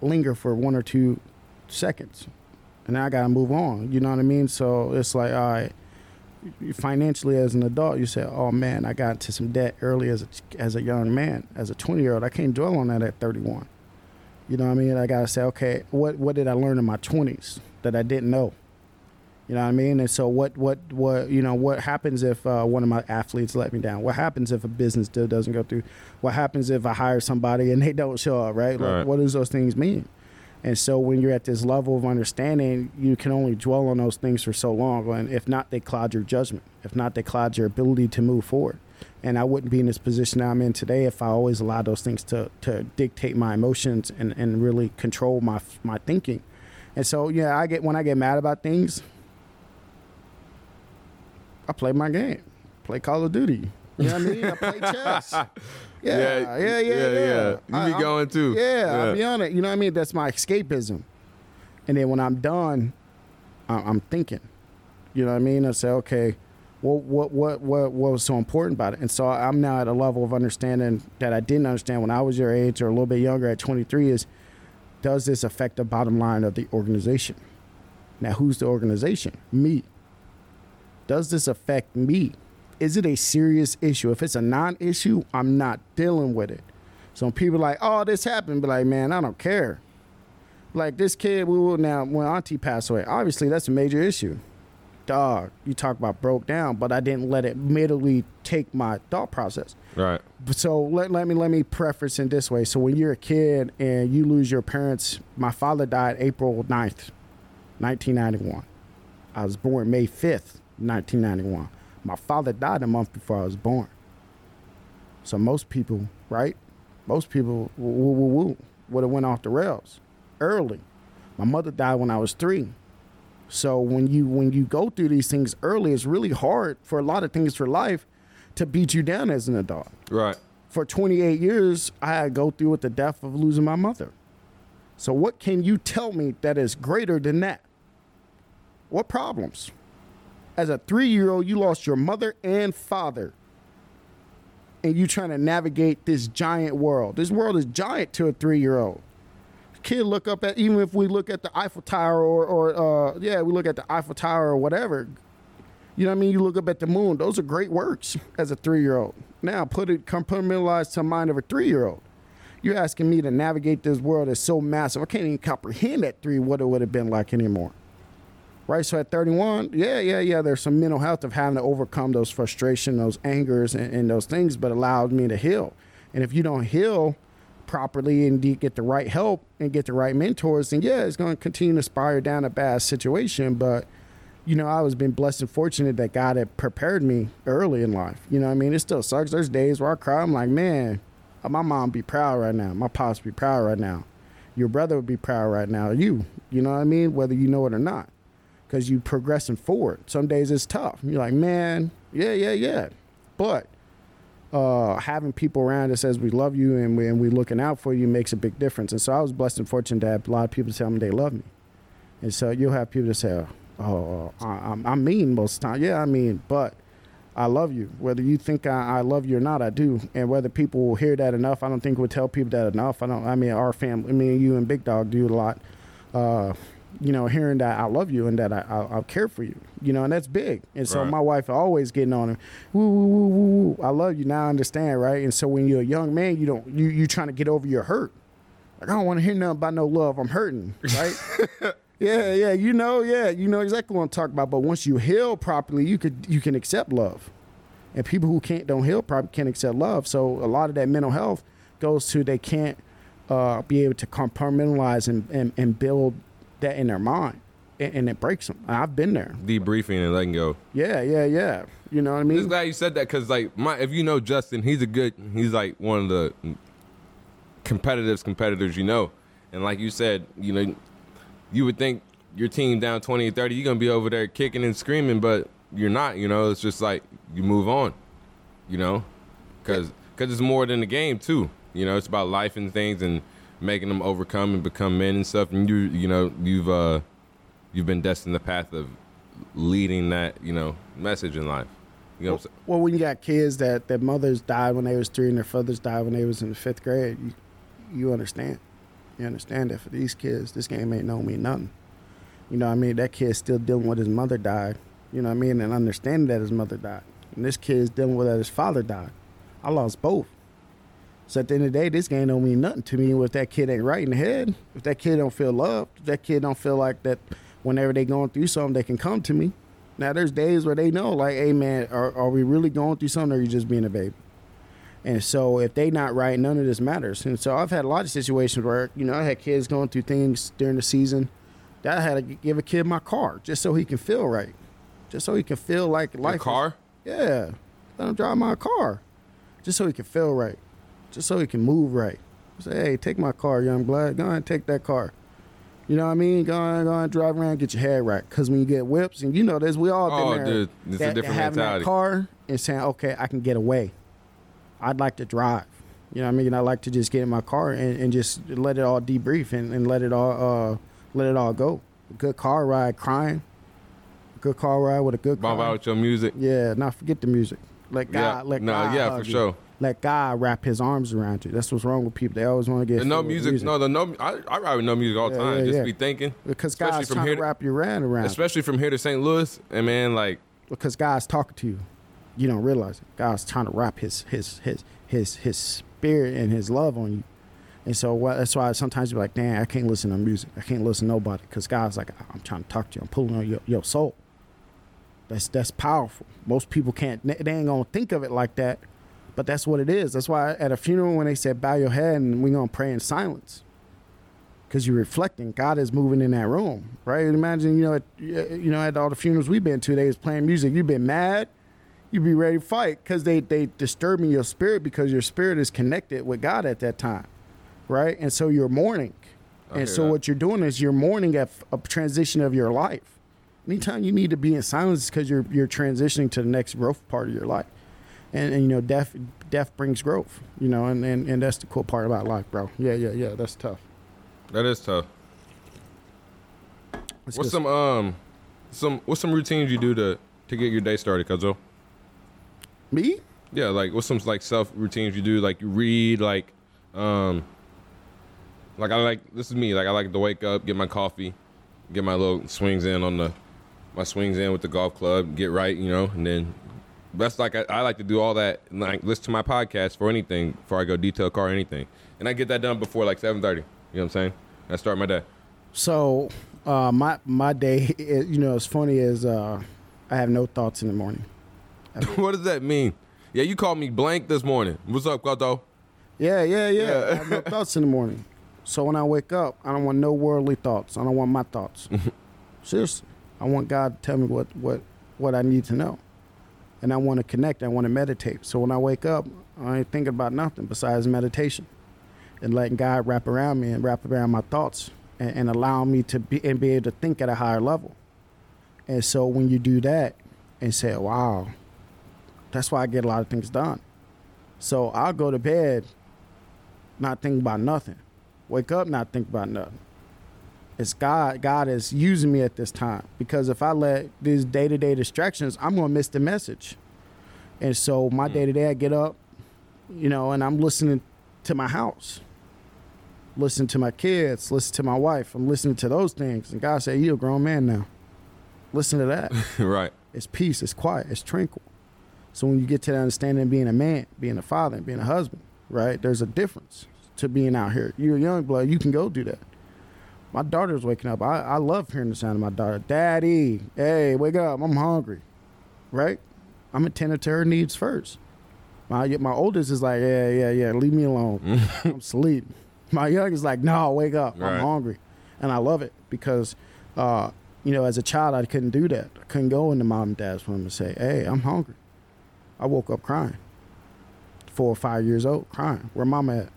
linger for one or two seconds, and I gotta move on. You know what I mean? So it's like, all right, financially as an adult, you say, oh man, I got into some debt early as a, as a young man, as a 20 year old. I can't dwell on that at 31. You know what I mean? I gotta say, okay, what what did I learn in my 20s that I didn't know? You know what I mean? And so what what what you know what happens if uh, one of my athletes let me down? What happens if a business deal doesn't go through? What happens if I hire somebody and they don't show up? Right? Like, Right. What does those things mean? And so when you're at this level of understanding, you can only dwell on those things for so long. And if not, they cloud your judgment. If not, they cloud your ability to move forward. And I wouldn't be in this position I'm in today if I always allowed those things to, to dictate my emotions and, and really control my my thinking. And so yeah, I get when I get mad about things, I play my game. Play Call of Duty. You know what I mean? I play chess. Yeah, yeah, yeah, yeah. yeah. You I- be I'm- going too. yeah, I'll be on it. You know what I mean? That's my escapism. And then when I'm done, I- I'm thinking. You know what I mean? I say, okay, well, what, what, what, what was so important about it? And so I'm now at a level of understanding that I didn't understand when I was your age or a little bit younger at 23 is, does this affect the bottom line of the organization? Now, who's the organization? Me. Does this affect me? Is it a serious issue? If it's a non-issue, I'm not dealing with it. So people like, oh, this happened, be like, man, I don't care. Like this kid, we will now when Auntie passed away. Obviously, that's a major issue. Dog, you talk about broke down, but I didn't let it immediately take my thought process. Right. So let, let me let me preface in this way. So when you're a kid and you lose your parents, my father died April 9th, 1991. I was born May 5th, 1991. My father died a month before I was born. So most people, right? Most people woo woo woo would have went off the rails early. My mother died when I was three. So when you when you go through these things early, it's really hard for a lot of things for life to beat you down as an adult Right. for 28 years, I had to go through with the death of losing my mother. So, what can you tell me that is greater than that? What problems? As a three year old, you lost your mother and father, and you trying to navigate this giant world. This world is giant to a three year old. Kid, look up at even if we look at the Eiffel Tower or, or uh, yeah, we look at the Eiffel Tower or whatever. You know what I mean? You look up at the moon; those are great works as a three-year-old. Now, put it compartmentalize to the mind of a three-year-old. You're asking me to navigate this world that's so massive. I can't even comprehend at three what it would have been like anymore. Right? So at 31, yeah, yeah, yeah. There's some mental health of having to overcome those frustration, those angers, and, and those things, but allowed me to heal. And if you don't heal properly and get the right help and get the right mentors, then yeah, it's going to continue to spiral down a bad situation. But you know, I was been blessed and fortunate that God had prepared me early in life. You know what I mean? It still sucks. There's days where I cry. I'm like, man, uh, my mom be proud right now. My pops be proud right now. Your brother would be proud right now. You, you know what I mean? Whether you know it or not. Because you're progressing forward. Some days it's tough. You're like, man, yeah, yeah, yeah. But uh, having people around that says we love you and we and we looking out for you makes a big difference. And so I was blessed and fortunate to have a lot of people tell me they love me. And so you'll have people that say, "Oh, I, I'm, I'm mean most of the time." Yeah, I mean, but I love you. Whether you think I, I love you or not, I do. And whether people will hear that enough, I don't think we'll tell people that enough. I don't. I mean, our family, me and you and Big Dog do a lot. Uh, you know, hearing that I love you and that I, I, I'll care for you. You know, and that's big. And so Right. my wife always getting on him. Woo, woo, woo, woo, woo. I love you. Now I understand, right? And so when you're a young man, you don't you you trying to get over your hurt. Like I don't want to hear nothing about no love. I'm hurting, right? yeah, yeah. You know, yeah. You know exactly what I'm talking about. But once you heal properly, you could you can accept love. And people who can't don't heal properly can't accept love. So a lot of that mental health goes to they can't uh, be able to compartmentalize and, and, and build that in their mind, and, and it breaks them. I've been there. Debriefing and letting go. Yeah, yeah, yeah. You know what I I'm just mean? glad you said that because, like, my if you know Justin, he's a good. He's like one of the competitive competitors you know. And like you said, you know, you would think your team down 20 or 30, you're going to be over there kicking and screaming, but you're not, you know. It's just like you move on, you know, because cause it's more than the game, too. You know, it's about life and things and making them overcome and become men and stuff. And you, you know, you've, uh, you've been destined the path of leading that, you know, message in life. You know what I'm? Well, when you got kids that their mothers died when they was three and their fathers died when they was in the fifth grade, you, you understand. You understand that for these kids, this game ain't no mean nothing. You know what I mean? That kid's still dealing with his mother died. You know what I mean? And understanding that his mother died. And this kid's dealing with that his father died. I lost both. So at the end of the day, this game don't mean nothing to me if that kid ain't right in the head. If that kid don't feel loved, if that kid don't feel like that whenever they going through something, they can come to me. Now there's days where they know, like, hey man, are, are we really going through something or are you just being a baby? And so if they not right, none of this matters. And so I've had a lot of situations where, you know, I had kids going through things during the season that I had to give a kid my car just so he can feel right. Just so he can feel like life. Your car? Is, yeah. Let him drive my car. Just so he can feel right. Just so he can move right. Say, hey, take my car, young blood. Go ahead and take that car. You know what I mean? Go on, go on, drive around, get your head right. Because when you get whips, and you know this, we all Oh, been there. dude, it's a different that having mentality. that car and saying, okay, I can get away. I'd like to drive. You know what I mean? I like to just get in my car and, and just let it all debrief and, and let it all uh, let it all go. A good car ride, crying. A good car ride with a good Bump car. out with your music. Yeah, not forget the music. Let God, Yeah. let No, God yeah, for you. sure. Let God wrap His arms around you. That's what's wrong with people. They always want to get no with music, no, the no. I, I ride with no music all the Yeah, time. yeah, just yeah. be thinking, because especially God's from trying here to wrap your hand around. especially from here to St. Louis. And man, like, because God's talking to you. You don't realize it. God's trying to wrap his his his his his spirit and his love on you. And so what, that's why sometimes you're like, damn, I can't listen to music. I can't listen to nobody because God's like, I'm trying to talk to you. I'm pulling on your, your soul. That's that's powerful. Most people can't. They ain't gonna think of it like that, but that's what it is. That's why at a funeral when they said bow your head and we're gonna pray in silence, because you're reflecting. God is moving in that room, right? Imagine you know, at, eh, you know, at all the funerals we've been to, they was playing music. You've been mad, you'd be ready to fight because they they disturbing your spirit because your spirit is connected with God at that time, right? And so you're mourning, I and so that. what you're doing is you're mourning at a transition of your life. Anytime you need to be in silence because you're you're transitioning to the next growth part of your life, and and you know death death brings growth, you know, and and, and that's the cool part about life, bro. Yeah, yeah, yeah. That's tough. that is tough. That's What's good. some um, some what's some routines you do to to get your day started, Cuzzo? me? Yeah, like what's some like self routines you do? Like you read, like um, like I like this is me. Like I like to wake up, get my coffee, get my little swings in on the my swings in with the golf club, get right, you know, and then that's like I, I like to do all that. Like listen to my podcast for anything before I go detail car or anything, and I get that done before like seven thirty. You know what I'm saying? I start my day. So uh, my my day, is, you know, as funny as uh, I have no thoughts in the morning. what does that mean? Yeah, you called me blank this morning. What's up, Cuzzo? Yeah, yeah, yeah. Yeah. I have no thoughts in the morning. So when I wake up, I don't want no worldly thoughts. I don't want my thoughts. Seriously, I want God to tell me what what what I need to know, and I want to connect. I want to meditate. So when I wake up, I ain't thinking about nothing besides meditation, and letting God wrap around me and wrap around my thoughts, and, and allow me to be and be able to think at a higher level. And so when you do that, and say, "Wow," that's why I get a lot of things done. So I'll go to bed not thinking about nothing. Wake up not think about nothing. It's God. God is using me at this time because if I let these day to day distractions, I'm gonna miss the message. And so my day to day, I get up, you know, and I'm listening to my house, listen to my kids, listen to my wife. I'm listening to those things, and God said, "You're a grown man now. Listen to that." right. It's peace, it's quiet, it's tranquil. So when you get to the understanding of being a man, being a father, and being a husband, right? There's a difference to being out here. You're a young blood, you can go do that. My daughter's waking up. I, I love hearing the sound of my daughter. Daddy, hey, wake up. I'm hungry. Right? I'm attentive to her needs first. My my oldest is like, yeah, yeah, yeah, leave me alone. I'm asleep. My young is like, no, wake up. Right. I'm hungry. And I love it because uh, you know, as a child I couldn't do that. I couldn't go into mom and dad's room and say, Hey, I'm hungry. I woke up crying. Four or five years old, crying. Where mama at?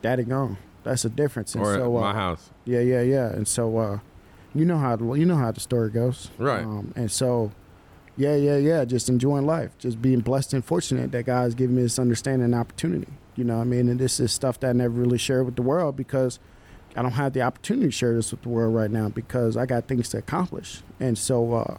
daddy gone. That's the difference. And or so, at uh, my house. Yeah, yeah, yeah. And so, uh, you know how you know how the story goes, Right. Um, and so, yeah, yeah, yeah. Just enjoying life, just being blessed and fortunate that God's given me this understanding and opportunity. You know, what I mean, and this is stuff that I never really shared with the world because I don't have the opportunity to share this with the world right now because I got things to accomplish. And so, uh,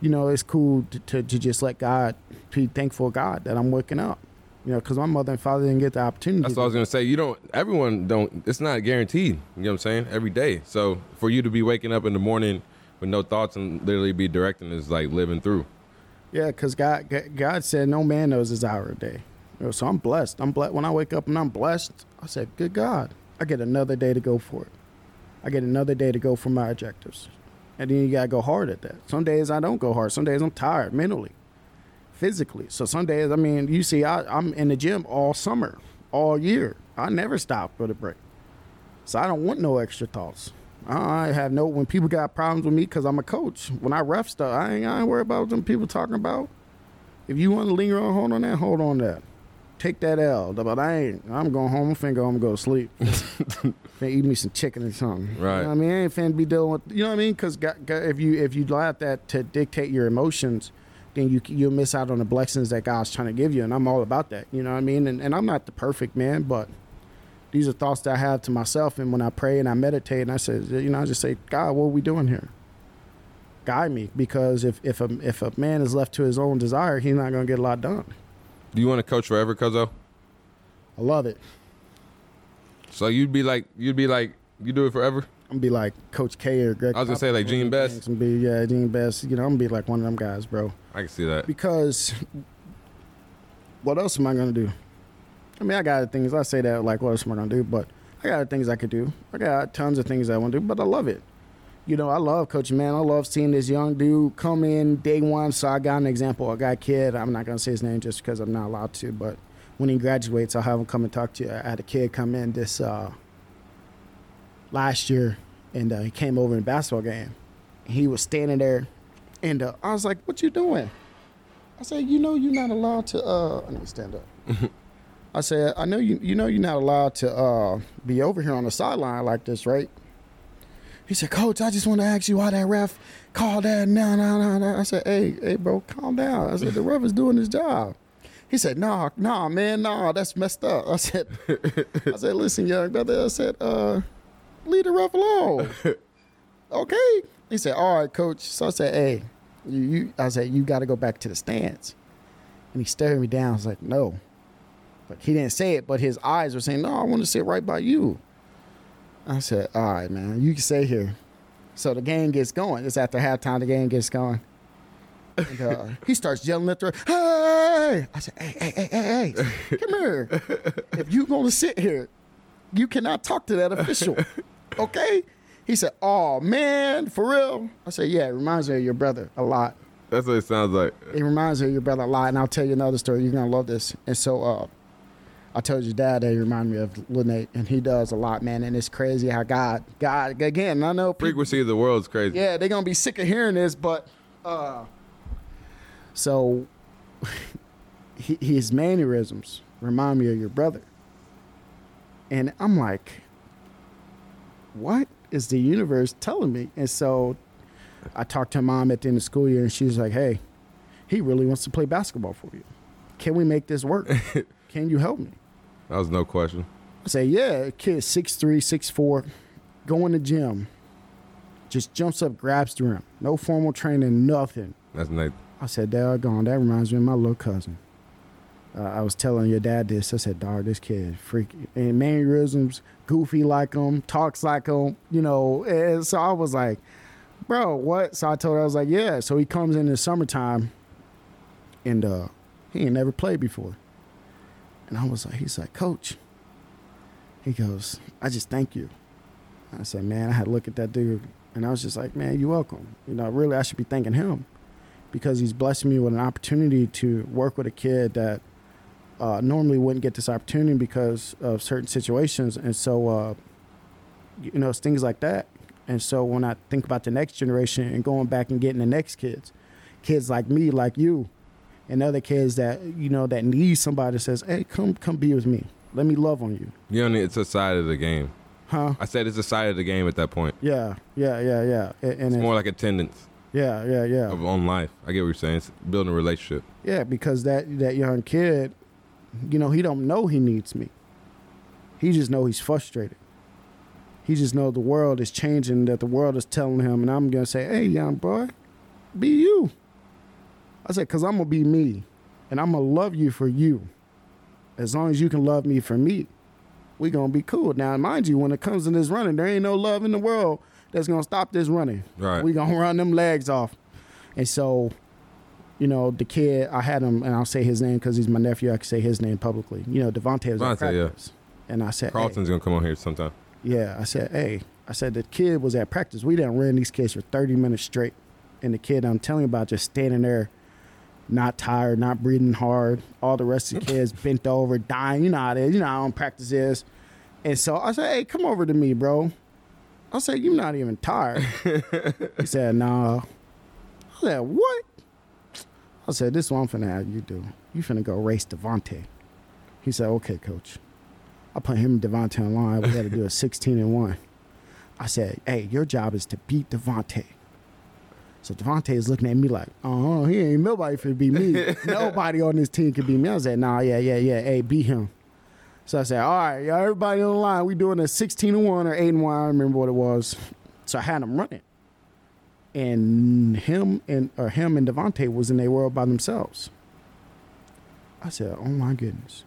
you know, it's cool to, to, to just let God be thankful God that I'm waking up. You know, because my mother and father didn't get the opportunity. That's what I was gonna say. You don't. Everyone don't. It's not guaranteed. You know what I'm saying? Every day. So for you to be waking up in the morning with no thoughts and literally be directing is like living through. Yeah, because God, God said no man knows his hour of day. You know, so I'm blessed. I'm blessed. When I wake up and I'm blessed, I said, good God, I get another day to go for it. I get another day to go for my objectives. And then you got to go hard at that. Some days I don't go hard. Some days I'm tired mentally, physically. So some days, I mean, you see, I, I'm in the gym all summer, all year. I never stop for the break. So I don't want no extra thoughts. I have no when people got problems with me because I'm a coach. When I ref stuff, I ain't, I ain't worried about them people talking about. If you want to linger on, hold on that, hold on that. Take that L. But I ain't. I'm going home. I'm finna go home and go to sleep. finna eat me some chicken or something. Right. You know what I mean, I ain't finna be dealing with. You know what I mean? Because if you if you allow that to dictate your emotions, then you you'll miss out on the blessings that God's trying to give you. And I'm all about that. You know what I mean? And and I'm not the perfect man, but these are thoughts that I have to myself. And when I pray and I meditate, and I say, you know, I just say, God, what are we doing here? Guide me, because if if a if a man is left to his own desire, he's not going to get a lot done. Do you want to coach forever, Cuzzo? I love it. So you'd be like, you'd be like, you do it forever. I'm gonna be like Coach K or Gregg. I was gonna say, like, Gene Best. And be yeah, Gene Best. You know, I'm gonna be like one of them guys, bro. I can see that. Because what else am I gonna do? I mean, I got things. I say that like, what else am I gonna do? But I got things I could do. I got tons of things I want to do, but I love it. You know, I love coaching, man. I love seeing this young dude come in day one. So I got an example. I got a kid. I'm not gonna say his name just because I'm not allowed to. But when he graduates, I'll have him come and talk to you. I had a kid come in this uh, last year, and uh, he came over in a basketball game. He was standing there, and uh, I was like, "What you doing?" I said, "You know, you're not allowed to." Uh, need to stand up. I said, "I know you. You know, you're not allowed to uh, be over here on the sideline like this, right?" He said, "Coach, I just want to ask you why that ref called that." No, no, no, no. I said, "Hey, hey, bro, calm down." I said, "The ref is doing his job." He said, "Nah, nah, man, nah, that's messed up." I said, "I said, listen, young brother." I said, "Uh, leave the ref alone." okay. He said, "All right, coach." So I said, "Hey, you," you I said, "You got to go back to the stands." And he stared me down. I was like, "No," but he didn't say it. But his eyes were saying, "No, I want to sit right by you." I said, "All right, man, you can stay here." So the game gets going. It's after halftime. The game gets going. And, uh, he starts yelling at the hey! I said, hey, hey, hey, hey, hey, come here. If you're gonna sit here, you cannot talk to that official, okay? He said, oh man, for real? I said, yeah, it reminds me of your brother a lot. That's what it sounds like. It reminds me of your brother a lot, and I'll tell you another story. You're gonna love this. And so, uh, I told your dad that he reminded me of Nate, and he does a lot, man. And it's crazy how God, God, again, I know people, Frequency of the world's crazy. yeah, they're gonna be sick of hearing this, but uh so his mannerisms remind me of your brother. And I'm like, what is the universe telling me? And so I talked to mom at the end of school year and she was like, Hey, he really wants to play basketball for you. Can we make this work? Can you help me? That was no question. I say, yeah, kid, six three, six four, go in the gym, just jumps up, grabs the rim, no formal training, nothing. That's nice. I said, "Doggone, that reminds me of my little cousin." Uh, I was telling your dad this. I said, "Dog, this kid freaky and mannerisms, goofy like him, talks like him, you know." And so I was like, "Bro, what?" So I told her, I was like, "Yeah." So he comes in the summertime, and uh, he ain't never played before. And I was like, he's like, Coach. He goes, I just thank you. I said, man, I had to look at that dude, and I was just like, man, you're welcome. You know, really, I should be thanking him because he's blessing me with an opportunity to work with a kid that uh, normally wouldn't get this opportunity because of certain situations, and so uh, you know, it's things like that. And so when I think about the next generation and going back and getting the next kids, kids like me, like you, and other kids that you know that need somebody that says, "Hey, come come be with me. Let me love on you. You know, it's a side of the game. Huh? I said it's a side of the game at that point. Yeah, yeah, yeah, yeah. And, and It's it- more like attendance yeah, yeah, yeah. of on life. I get what you're saying. It's building a relationship. Yeah, because that that young kid, you know, he don't know he needs me. He just know he's frustrated. He just know the world is changing, that the world is telling him, and I'm gonna say, "Hey, young boy, be you." I said, "Cause I'm gonna be me, and I'm gonna love you for you. As long as you can love me for me, we gonna be cool." Now, mind you, when it comes to this running, there ain't no love in the world that's gonna stop this running. Right. We gonna run them legs off, and so you know, the kid, I had him, and I'll say his name because he's my nephew. I can say his name publicly. You know, Devontae was at Devontae, yeah. And I said, hey, Carlton's gonna come on here sometime. yeah, I said, hey, I said, the kid was at practice. We didn't run these kids for 30 minutes straight. And the kid I'm telling you about just standing there, not tired, not breathing hard. All the rest of the kids bent over, dying. You know how it is. You know how practice is. And so I said, hey, come over to me, bro. I said, you're not even tired. he said, nah. I said, what? I said, this is what I'm finna have you do. You finna go race Devontae. He said, okay, coach. I put him and Devontae on line. We had to do a 16 and 1. I said, hey, your job is to beat Devontae. So Devontae is looking at me like, oh, he ain't nobody for beat me. nobody on this team can beat me. I said, nah, yeah, yeah, yeah. Hey, beat him. So I said, all right, y'all, everybody on the line. We doing a 16 and 1 or 8 and 1. I don't remember what it was. So I had him running. And him and or him and Devontae was in their world by themselves. I said, oh my goodness.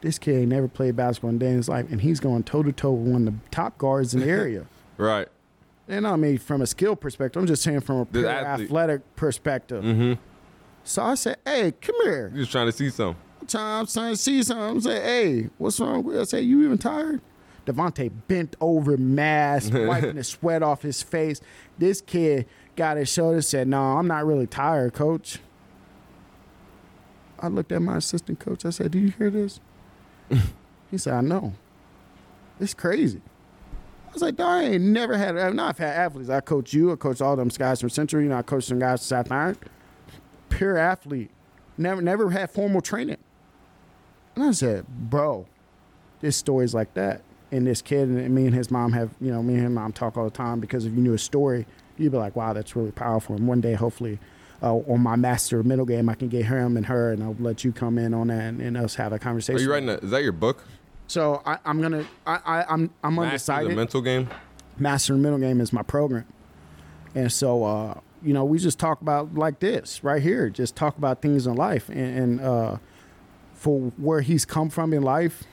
This kid ain't never played basketball in a day in his life, and he's going toe to toe with one of the top guards in the area. Right. And I mean, from a skill perspective, I'm just saying from a pure athletic perspective. Mm-hmm. So I said, "Hey, come here." You're just trying to see something. I'm trying, I'm trying to see something. I said, "Hey, what's wrong?" with you?" I said, "You even tired?" Devontae bent over, mask, wiping the sweat off his face. This kid got his shoulder. Said, "No, I'm not really tired, coach." I looked at my assistant coach. I said, "Do you hear this?" he said, "I know. It's crazy." I was like, "Dawg, I ain't never had. I've not had athletes. I coach you. I coach all them guys from Central. You know, I coach some guys from South Iron. Pure athlete. Never, never had formal training." And I said, "Bro, this story's like that." And this kid and me and his mom have, you know, me and his mom talk all the time because if you knew his story, you'd be like, "Wow, that's really powerful." And one day, hopefully, uh, on my master middle game, I can get him and her, and I'll let you come in on that and, and us have a conversation Are you writing? A, is that your book? So I, I'm gonna, I, I, I'm, I'm Master undecided. the mental game. Master Middle Game is my program. And so, uh, you know, we just talk about like this right here, just talk about things in life. And, and uh, for where he's come from in life,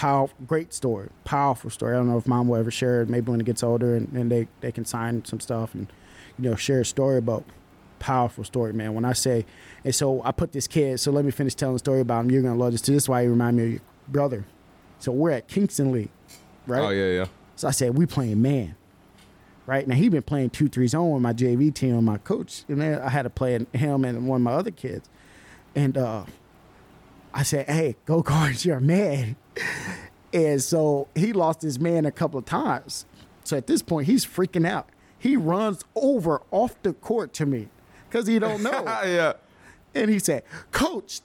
powerful, great story, powerful story. I don't know if mom will ever share it, maybe when it gets older and, and they, they can sign some stuff and, you know, share a story about powerful story, man. When I say, and so I put this kid, so let me finish telling the story about him. You're going to love this too. This is why you remind me of your brother. So we're at Kingston League, right? Oh yeah, yeah. So I said, we playing man. Right now, he been playing two three zone with my JV team and my coach, and then I had to play him and one of my other kids. And uh, I said, "Hey, go guard your man." And so he lost his man a couple of times. So at this point, he's freaking out. He runs over off the court to me because he don't know. yeah. And he said, Coach,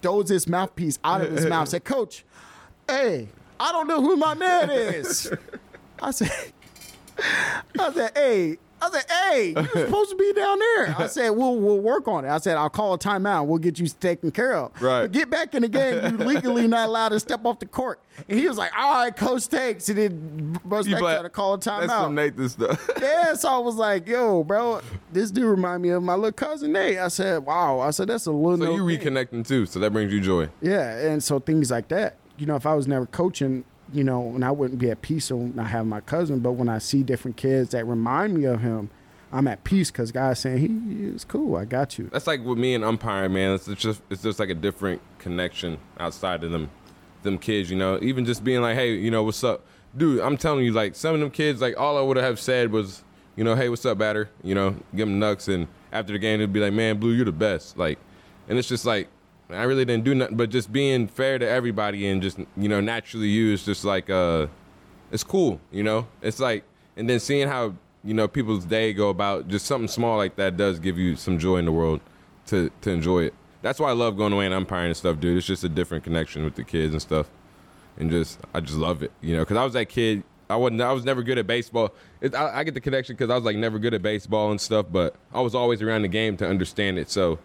throws his mouthpiece out of his mouth, said, Coach, hey, I don't know who my man is. I said, I said, hey, I said, hey, you're supposed to be down there. I said, we'll we'll work on it. I said, I'll call a timeout. We'll get you taken care of. Right. But get back in the game. You legally not allowed to step off the court. And he was like, all right, coach takes. And then Russ You back to call a That's some timeout. Nathan stuff. Yeah, so I was like, yo, bro, this dude remind me of my little cousin Nate. I said, wow. I said, that's a little so no you thing. reconnecting too, so that brings you joy. Yeah, and so things like that. You know, if I was never coaching, you know, and I wouldn't be at peace when I have my cousin, but when I see different kids that remind me of him, I'm at peace because God's saying he is cool. I got you. That's like with me and umpiring, man. It's just it's just like a different connection outside of them them kids, you know. Even just being like, hey, you know, what's up, dude? I'm telling you, like some of them kids, like all I would have said was, you know, hey, what's up, batter? You know, give them nucks, and after the game, they'd be like, man, Blue, you're the best. Like, and it's just like. I really didn't do nothing, but just being fair to everybody and just you know naturally use just like uh, it's cool, you know. It's like and then seeing how you know people's day go about just something small like that does give you some joy in the world to to enjoy it. That's why I love going away and umpiring and stuff, dude. It's just a different connection with the kids and stuff. and just I just love it, you know, because I was that kid. I wasn't. I was never good at baseball. It, I, I get the connection because I was like never good at baseball and stuff, but I was always around the game to understand it. So,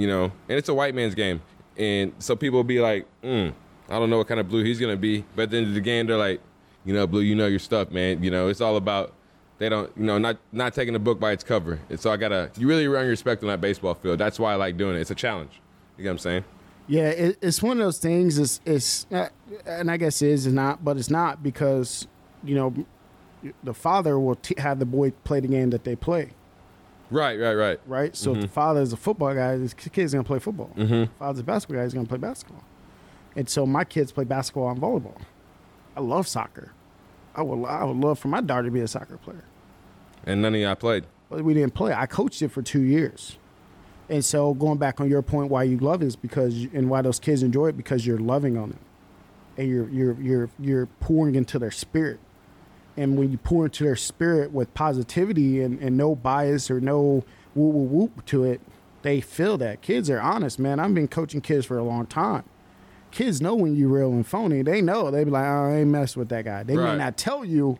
you know, and it's a white man's game, and so people will be like, mm, I don't know what kind of blue he's gonna be, but at the end of the game, they're like, you know, blue, you know your stuff, man. You know, it's all about they don't, you know, not not taking the book by its cover. And so I gotta, you really earn your respect on that baseball field. That's why I like doing it. It's a challenge. You know what I'm saying? Yeah, it, it's one of those things. It's, it's uh, and I guess it is not, but it's not because you know the father will t- have the boy play the game that they play. Right, right, right. Right. So if the father is a football guy, his kid's gonna play football. Mm-hmm. Father's a basketball guy, he's gonna play basketball. And so my kids play basketball and volleyball. I love soccer. I would I would love for my daughter to be a soccer player. And none of y'all played. But we didn't play. I coached it for two years. And so going back on your point, why you love it is because and why those kids enjoy it because you're loving on them, and you're you're you're you're pouring into their spirit. And when you pour into their spirit with positivity and, and no bias or no whoop whoop whoop to it, they feel that. Kids are honest, man. I've been coaching kids for a long time. Kids know when you're real and phony. They know. They be like, oh, I ain't mess with that guy. They may not tell you,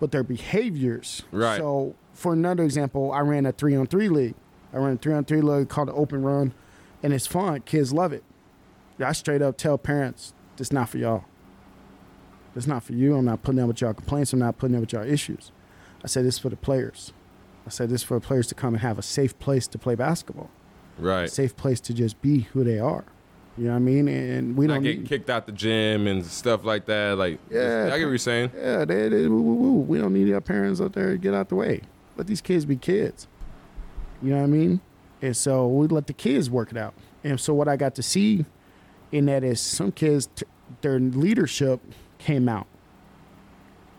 but their behaviors. Right. So for another example, I ran a three on three league. I ran a three on three league called the Open Run, and it's fun. Kids love it. I straight up tell parents, it's not for y'all. This not for you. I'm not putting up with y'all complaints. I'm not putting up with y'all issues. I said this for the players. I said this for the players to come and have a safe place to play basketball, Right. safe place to just be who they are. You know what I mean? And we Not don't getting need, kicked out the gym and stuff like that. Like, Yeah. I get what you're saying. Yeah, they, they, woo, woo, woo. we don't need our parents out there to get out the way. Let these kids be kids. You know what I mean? And so we let the kids work it out. And so what I got to see in that is some kids, t- their leadership came out,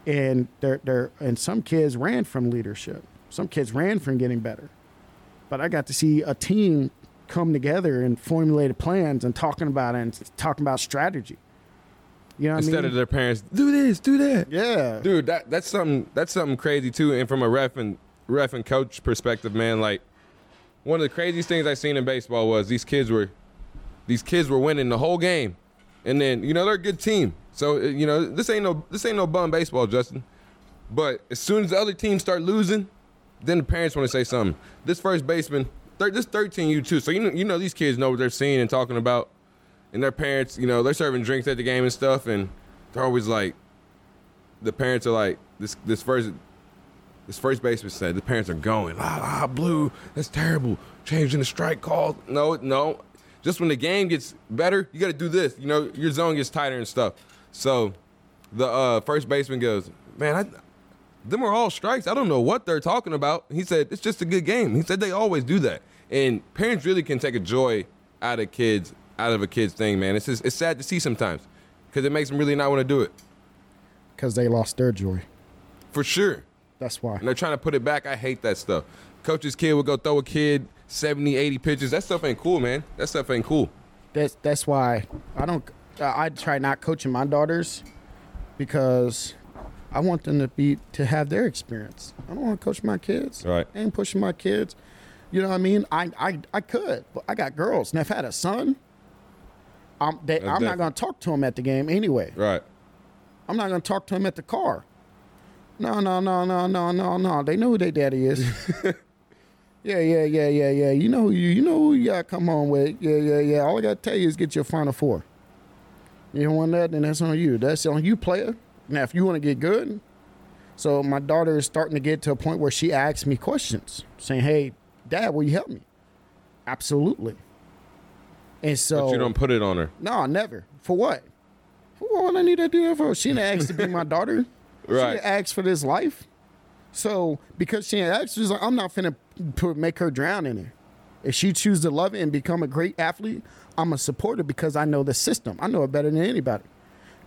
and their their and some kids ran from leadership. Some kids ran from getting better. But I got to see a team come together and formulated plans and talking about it and talking about strategy. You know what I mean? Instead of their parents, do this, do that. yeah. Dude, that that's something that's something crazy too. And from a ref and ref and coach perspective, man, like one of the craziest things I seen in baseball was these kids were these kids were winning the whole game, and then you know they're a good team. So uh, you know this ain't no this ain't no bum baseball, Justin. But as soon as the other teams start losing, then the parents want to say something. This first baseman, thir- this 13 U two. So you know you know these kids know what they're seeing and talking about, and their parents, you know, they're serving drinks at the game and stuff, and they're always like, the parents are like, this this first this first baseman said the parents are going, la la blue, that's terrible. Changing the strike call. No, no. Just when the game gets better, you gotta do this. You know, your zone gets tighter and stuff. So the uh, first baseman goes, Man, I them are all strikes. I don't know what they're talking about. He said, It's just a good game. He said they always do that. And parents really can take a joy out of kids, out of a kid's thing, man. It's just, it's sad to see sometimes. Because it makes them really not want to do it. because they lost their joy. For sure. That's why. and they're trying to put it back. I hate that stuff. Coach's kid would go throw a kid 70, 80 pitches. That stuff ain't cool, man. That stuff ain't cool. That's that's why I don't. I I try not coaching my daughters because I want them to be to have their experience. I don't want to coach my kids. Right. I ain't pushing my kids. You know what I mean? I I, I could, but I got girls, and if I had a son, I'm they, I'm not going to talk to him at the game anyway. Right. I'm not going to talk to him at the car. No, no, no, no, no, no, no. They know who their daddy is. yeah, yeah, yeah, yeah, yeah. You know who you you know who you got to come on with. Yeah, yeah, yeah. All I got to tell you is get your final four. You don't want that, then that's on you. That's on you, player. Now, if you want to get good, so my daughter is starting to get to a point where she asks me questions, saying, "Hey, Dad, will you help me?" Absolutely. And so But you don't put it on her. no, never. For what? For what would I need to do that for? She didn't ask to be my daughter. She Right. didn't ask for this life. So because she didn't she's like, I'm not finna put, make her drown in it. If she chooses to love it and become a great athlete, I'm a supporter because I know the system. I know it better than anybody.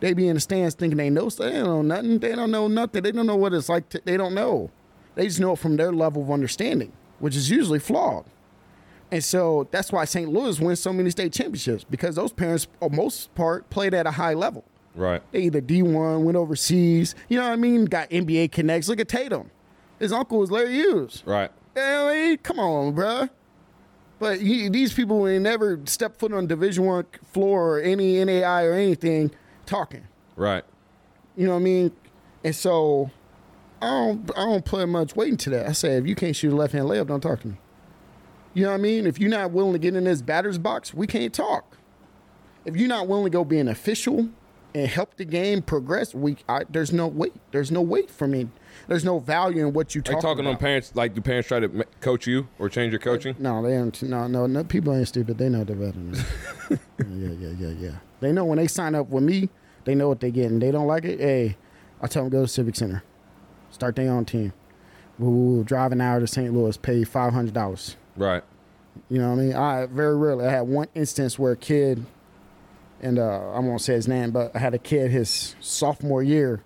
They be in the stands thinking they know stuff. They don't know nothing. They don't know nothing. They don't know what it's like. To, they don't know. They just know it from their level of understanding, which is usually flawed. And so that's why St. Louis wins so many state championships because those parents, for most part, played at a high level. Right. They either D1, went overseas, you know what I mean? Got NBA connects. Look at Tatum. His uncle was Larry Hughes. Right. You know I mean? Come on, bruh. But he, these people ain't never stepped foot on Division One floor or any NAI or anything talking. Right. You know what I mean? And so I don't I don't put much weight into that. I say if you can't shoot a left hand layup, don't talk to me. You know what I mean? If you're not willing to get in this batter's box, we can't talk. If you're not willing to go be an official and help the game progress, we I, there's no weight. There's no weight for me. There's no value in what you talk talking about. on parents? Like, do parents try to coach you or change your coaching? No, they ain't. No, no, no. People ain't stupid. They know they're better than me. yeah, yeah, yeah, yeah. They know when they sign up with me, they know what they getting. They don't like it. Hey, I tell them go to Civic Center, start their own team. We'll, we'll drive an hour to St. Louis, pay five hundred dollars. Right. You know what I mean? I very rarely. I had one instance where a kid, and uh, I won't say his name, but I had a kid his sophomore year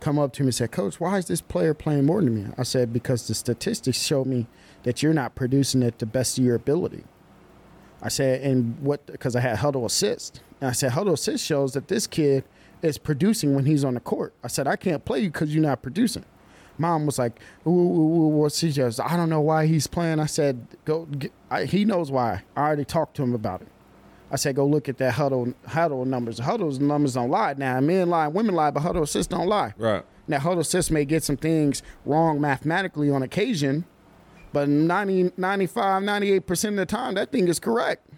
come up to me and said, Coach, why is this player playing more than me? I said, because the statistics show me that you're not producing at the best of your ability. I said, and what, because I had Hudl Assist. And I said, Hudl Assist shows that this kid is producing when he's on the court. I said, I can't play you because you're not producing. Mom was like, what's he just? I don't know why he's playing. I said, go, get, I, he knows why. I already talked to him about it. I said, go look at that Hudl Hudl numbers. Hudl numbers don't lie. Now, men lie, women lie, but Hudl Assist don't lie. Right. Now, Hudl Assist may get some things wrong mathematically on occasion, but 90, 95, 98% of the time, that thing is correct.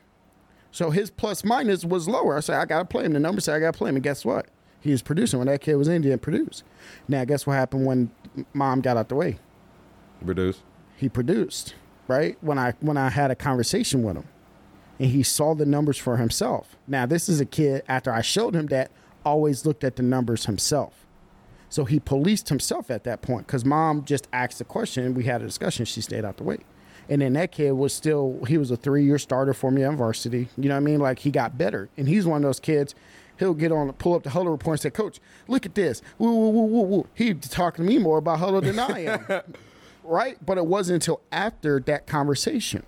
So his plus minus was lower. I said, I got to play him. The numbers say I got to play him. And guess what? He was producing. When that kid was in, he didn't produce. Now, guess what happened when mom got out the way? Produce. He produced, right? When I when I had a conversation with him and he saw the numbers for himself. Now, this is a kid after I showed him that always looked at the numbers himself. So he policed himself at that point because mom just asked the question. We had a discussion. She stayed out the way. And then that kid was still, he was a three year starter for me on varsity. You know what I mean? Like he got better. And he's one of those kids, he'll get on, pull up the Hudl report and say, Coach, look at this. Woo, woo, woo, woo, woo. He talking to me more about Hudl than I am. right? But it wasn't until after that conversation.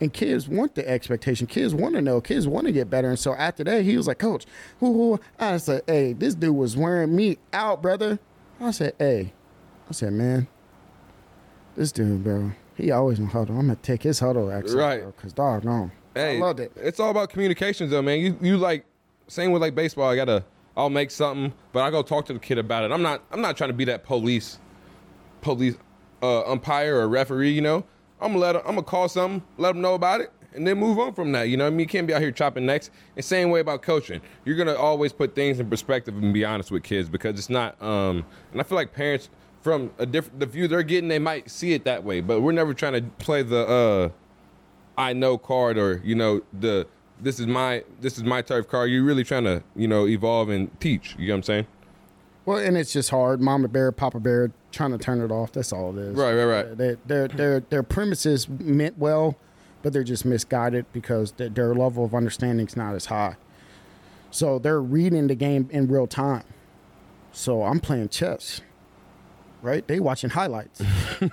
And kids want the expectation. Kids want to know. Kids want to get better. And so after that, he was like, Coach, whoo, whoo. I said, hey, this dude was wearing me out, brother. I said, hey. I said, man, this dude, bro, he always in Hudl. I'm going to take his Hudl, actually. Right. Because, dog, no. Hey, I loved it. It's all about communications, though, man. You you like same with like baseball. I gotta I'll make something, but I go talk to the kid about it. I'm not I'm not trying to be that police police uh, umpire or referee. You know, I'm gonna let 'em- I'm gonna call something, let them know about it, and then move on from that. You know, I mean, you can't be out here chopping necks. And same way about coaching. You're gonna always put things in perspective and be honest with kids because it's not. Um, and I feel like parents from a different the view they're getting, they might see it that way, but we're never trying to play the. Uh, I know card or you know the this is my this is my turf card. You're really trying to you know evolve and teach. You know what I'm saying? Well, and it's just hard. Mama bear, Papa bear, trying to turn it off. That's all it is. Right, right, right. Their their their, their premises meant well, but they're just misguided because their, their level of understanding is not as high. So they're reading the game in real time. So I'm playing chess, right? They watching highlights, right?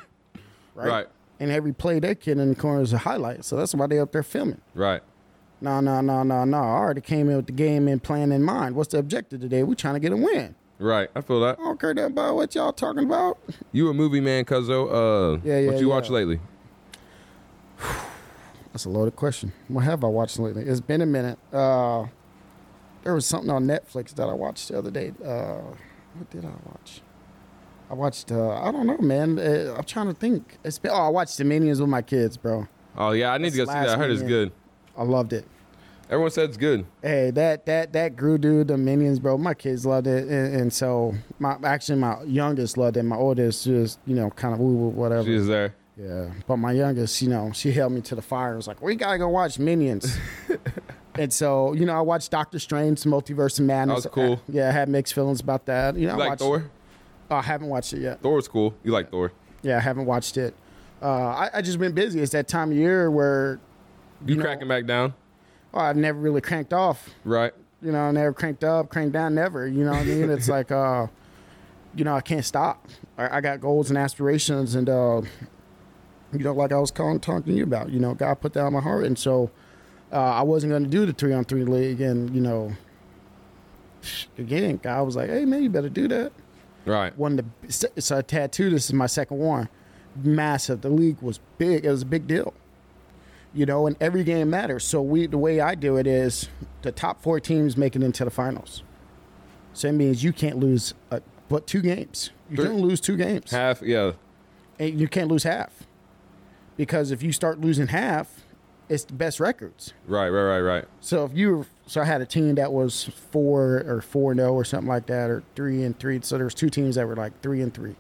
Right. And every play they kid in the corner is a highlight. So that's why they up there filming. Right. No, no, no, no, no. I already came in with the game and plan in mind. What's the objective today? We're trying to get a win. Right. I feel that. I don't care that about what y'all talking about. You a movie man, Cuzzo. Uh, Yeah, yeah, What you yeah. watch lately? That's a loaded question. What have I watched lately? It's been a minute. Uh, there was something on Netflix that I watched the other day. Uh, what did I watch? I watched. Uh, I don't know, man. Uh, I'm trying to think. It's been. Oh, I watched the Minions with my kids, bro. Oh yeah, I need to go see that. I heard it's good. I loved it. Everyone said it's good. Hey, that that that Gru dude, the Minions, bro. My kids loved it, and, and so my actually my youngest loved it. My oldest just you know kind of whatever. She's there. Yeah, but my youngest, you know, she held me to the fire. It was like, we gotta go watch Minions. and so, you know, I watched Doctor Strange, Multiverse of Madness. That was cool. Yeah, I had mixed feelings about that. You know, You I like watched, Thor? Oh, I haven't watched it yet. Thor's cool. You like Thor? Yeah, I haven't watched it. Uh, I, I just been busy. It's that time of year where You, You know- cracking back down? Oh, I've never really cranked off. Right. You know, never cranked up, cranked down, never. You know what I mean? It's like, uh, you know, I can't stop. I, I got goals and aspirations, and uh, you know, like I was calling, talking to you about, you know, God put that on my heart, and so uh, I wasn't going to do the three on three league, and you know, again, God was like, hey man, you better do that. Right. One of the so I tattooed. This is my second one. Massive. The league was big. It was a big deal. You know, and every game matters. So we, the way I do it is, the top four teams make it into the finals. So it means you can't lose uh, but two games. You Three- can lose two games, Half, yeah, and you can't lose half. Because if you start losing half, it's the best records. right, right, right, right. So if you were, so I had a team that was four or four and zero or something like that, or three and three. So there was two teams that were like three and three.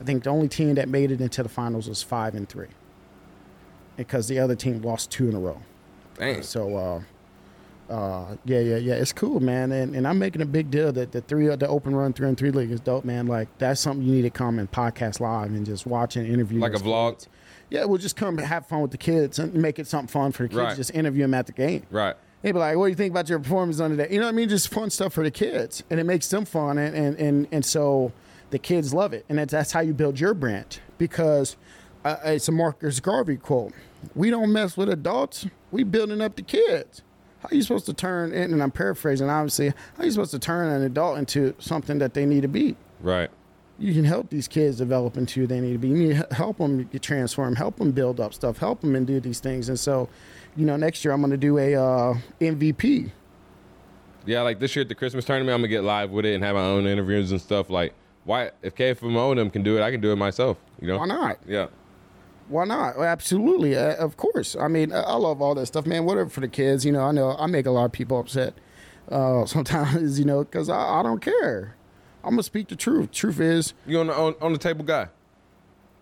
I think the only team that made it into the finals was five and three, because the other team lost two in a row. Dang. So, uh, uh, yeah, yeah, yeah, it's cool, man, and and I'm making a big deal that the three the open run three and three league is dope, man. Like that's something you need to come and podcast live and just watch and interview. Like a vlog? kids. Yeah, we'll just come have fun with the kids and make it something fun for the kids. Right. Just interview them at the game. Right. They'd be like, "What do you think about your performance on today?" You know what I mean? Just fun stuff for the kids, and it makes them fun, and and and, and so the kids love it, and that's, that's how you build your brand. Because uh, it's a Marcus Garvey quote: "We don't mess with adults; we building up the kids." How are you supposed to turn? And I'm paraphrasing, obviously. How are you supposed to turn an adult into something that they need to be? Right. you can help these kids develop into who they need to be. You need to help them transform, transformed, help them build up stuff, help them and do these things. And so, you know, next year I'm going to do a uh, MVP. Yeah, like this year at the Christmas tournament, I'm gonna get live with it and have my own interviews and stuff. Like, why? If KFMO and them can do it, I can do it myself. You know? Why not? Yeah. Why not? Absolutely, uh, of course. I mean, I love all that stuff, man. Whatever for the kids. You know, I know I make a lot of people upset uh, sometimes. You know, because I, I don't care. I'm gonna speak the truth. Truth is, You on the on, on the table guy.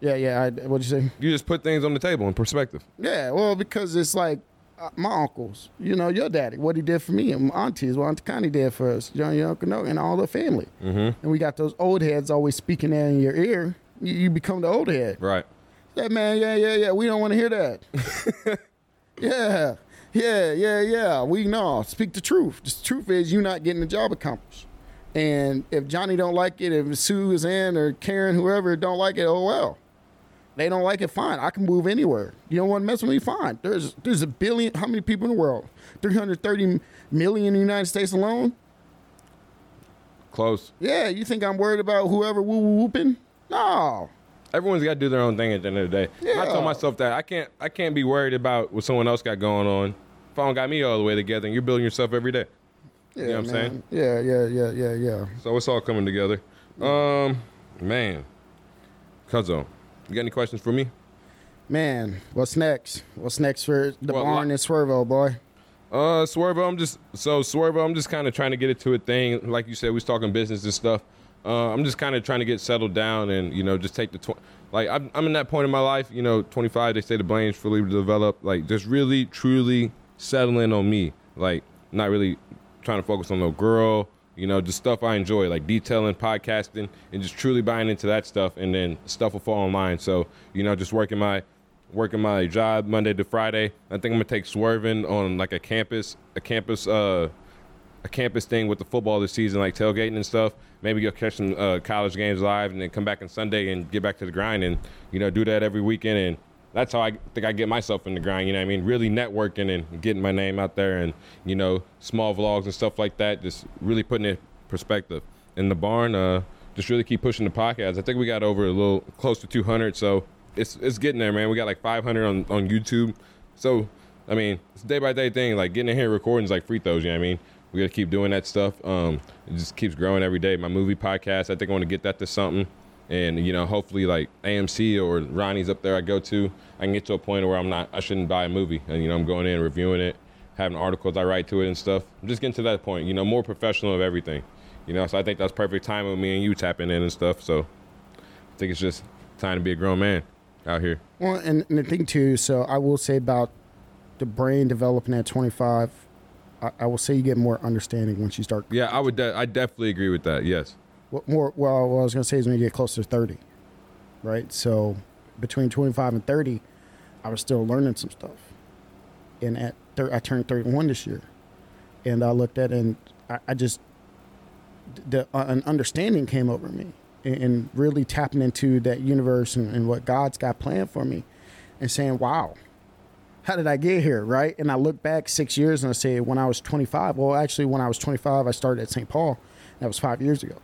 yeah, yeah. I, what'd you say? You just put things on the table in perspective. Yeah, well, because it's like uh, my uncles, you know, your daddy, what he did for me, and my aunties, what Auntie Connie did for us, you know, your Uncle No, and all the family. Mm-hmm. And we got those old heads always speaking in your ear. You, you become the old head. Right. Yeah, man, yeah, yeah, yeah. We don't want to hear that. yeah, yeah, yeah, yeah. We know. Speak the truth. The truth is you're not getting the job accomplished. And if Johnny don't like it, if Sue is in or Karen, whoever don't like it, oh well. They don't like it, fine. I can move anywhere. You don't want to mess with me, fine. There's there's a billion. How many people in the world? 330 million in the United States alone. Close. Yeah, you think I'm worried about whoever woo whooping? No. Everyone's got to do their own thing at the end of the day. I Yeah. told myself that I can't I can't be worried about what someone else got going on. If I don't got me all the way together, and you're building yourself every day. Yeah, know what I'm man. saying? Yeah, yeah, yeah, yeah, yeah. So it's all coming together. Um, man, Cuzzo, you got any questions for me? Man, what's next? What's next for the Well, barn and Swervo, boy? Uh, Swervo, I'm just so Swervo, I'm just kind of trying to get it to a thing. Like you said, we was talking business and stuff. Uh, I'm just kind of trying to get settled down and you know just take the tw- like I'm, I'm in that point in my life. You know, 25. They say the brain's fully developed. Like just really truly settling on me. Like not really trying to focus on no girl. You know, just stuff I enjoy, like detailing, podcasting, and just truly buying into that stuff. And then stuff will fall online. So you know, just working my working my job Monday to Friday. I think I'm gonna take swerving on like a campus, a campus, uh, a campus thing with the football this season, like tailgating and stuff. Maybe go catch some uh, college games live, and then come back on Sunday and get back to the grind, and you know do that every weekend. And that's how I think I get myself in the grind. You know I mean? Really networking and getting my name out there, and you know small vlogs and stuff like that. Just really putting it perspective. In the barn, uh, just really keep pushing the podcast. I think we got over a little close to 200, so it's it's getting there, man. We got like 500 on on YouTube, so I mean it's a day by day thing. Like getting in here recording is like free throws. You know what I mean? We got to keep doing that stuff. Um, it just keeps growing every day. My movie podcast, I think I want to get that to something, and you know hopefully like AMC or Ronnie's up there I go to, I can get to a point where I'm not I shouldn't buy a movie, and you know I'm going in reviewing it, having articles I write to it and stuff. I'm just getting to that point. You know, more professional of everything. You know, so I think that's perfect time with me and you tapping in and stuff. So I think it's just time to be a grown man out here. Well, and, and the thing too, so I will say about the brain developing at 25, I, I will say you get more understanding once you start. Yeah, I would. De- I definitely agree with that. Yes. What more? Well, what I was gonna say is when you get closer to 30, right? So between 25 and 30, I was still learning some stuff, and at thir- I turned 31 this year, and I looked at it and I, I just the uh, an understanding came over me, and, and really tapping into that universe and, and what God's got planned for me, and saying, "Wow." How did I get here, right? And I look back six years and I say, when I was 25, well, actually, when I was 25, I started at St. Paul. That was five years ago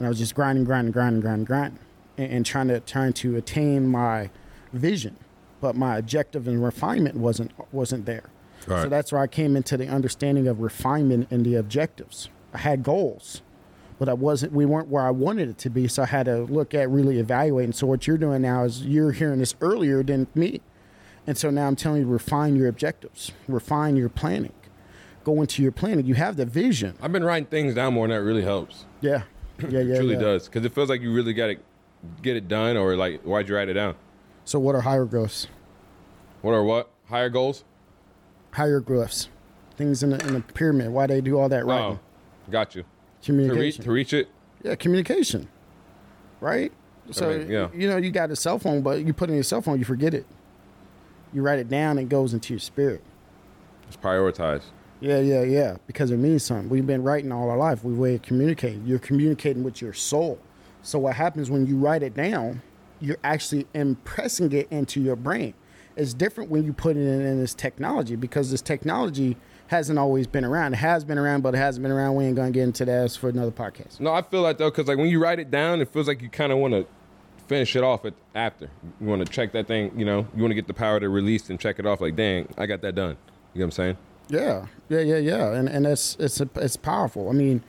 and I was just grinding, grinding, grinding, grinding, grinding, and, and trying to trying to attain my vision, but my objective and refinement wasn't wasn't there. Right. So that's where I came into the understanding of refinement and the objectives. I had goals, but I wasn't. We weren't where I wanted it to be, so I had to look at really evaluating. So what you're doing now is you're hearing this earlier than me, and so now I'm telling you to refine your objectives, refine your planning, go into your planning. You have the vision. I've been writing things down more, and that really helps. Yeah, yeah, yeah. it truly yeah. does because it feels like you really got to get it done, or like why'd you write it down? So what are higher goals? What are what higher goals? Higher Hieroglyphs, things in the, in the pyramid. Why they do all that oh, writing? Oh, got you. To reach, Communication. to reach it, Yeah, communication. Right? So mean, yeah. you know, you got a cell phone, but you put in your cell phone, you forget it. You write it down, it goes into your spirit. it's prioritized. Yeah, yeah, yeah. Because it means something. We've been writing all our life. We way of communicating. You're communicating with your soul. So what happens when you write it down? You're actually impressing it into your brain. It's different when you put it in, in this technology because this technology hasn't always been around. It has been around, but it hasn't been around. We ain't gonna get into that for another podcast. No, I feel like though, because like when you write it down, it feels like you kind of want to finish it off at, after. You want to check that thing. You know, you want to get the power to release and check it off. Like, dang, I got that done. You know what I'm saying? Yeah, yeah, yeah, yeah, and and it's it's it's powerful. I mean,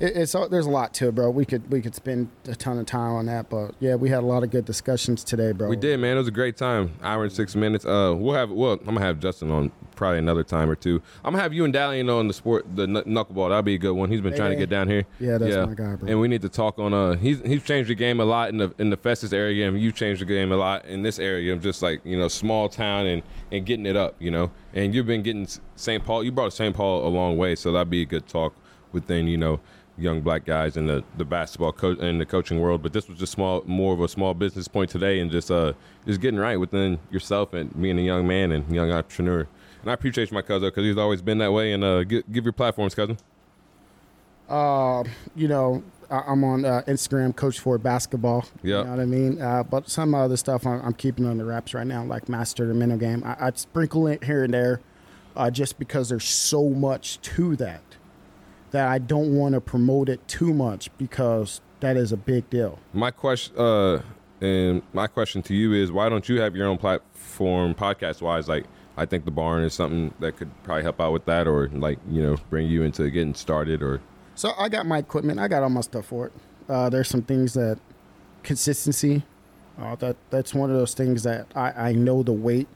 it, it's there's a lot to it, bro. We could we could spend a ton of time on that, but yeah, we had a lot of good discussions today, bro. We did, man. It was a great time. Hour and six minutes. Uh, we'll have. Well, I'm gonna have Justin on probably another time or two. I'm gonna have you and Dalian on the sport, the kn- knuckleball. That'll be a good one. He's been trying to get down here. Yeah, that's my guy, bro. And we need to talk on. Uh, he's he's changed the game a lot in the in the Festus area, and you've changed the game a lot in this area of just like you know small town and and getting it up, you know. And you've been getting St. Paul. You brought St. Paul a long way, so that'd be a good talk within you know young black guys in the the basketball coach and the coaching world. But this was just small, more of a small business point today, and just uh just getting right within yourself and being a young man and young entrepreneur. And I appreciate you, my cousin, because he's always been that way. And uh, give, give your platforms, cousin. uh, you know, I- I'm on uh, Instagram, Coach Ford Basketball. Yeah. You know what I mean? Uh, but some other stuff I'm, I'm keeping under wraps right now, like Master the Mental Game. I, I sprinkle it here and there uh, just because there's so much to that that I don't want to promote it too much because that is a big deal. My question, uh, and my question to you is, why don't you have your own platform, podcast wise? Like, I think the barn is something that could probably help out with that, or like you know, bring you into getting started, or So I got my equipment. I got all my stuff for it. Uh, there's some things that consistency. Uh, that that's one of those things that I, I know the weight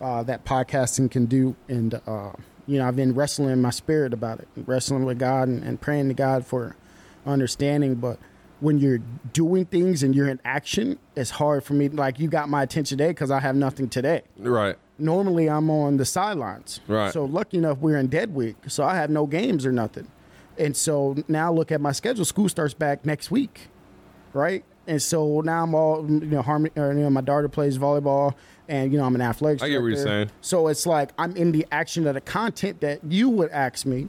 uh, that podcasting can do, and uh, you know I've been wrestling in my spirit about it, wrestling with God and, and praying to God for understanding. But when you're doing things and you're in action, it's hard for me. Like you got my attention today because I have nothing today right, normally I'm on the sidelines. Right. So lucky enough we're in dead week, so I have no games or nothing. And so now look at my schedule. School starts back next week, right? And so now I'm all you know. Harmony, or, you know, my daughter plays volleyball, and you know I'm an athletics. I get what you're saying. So it's like I'm in the action of the content that you would ask me,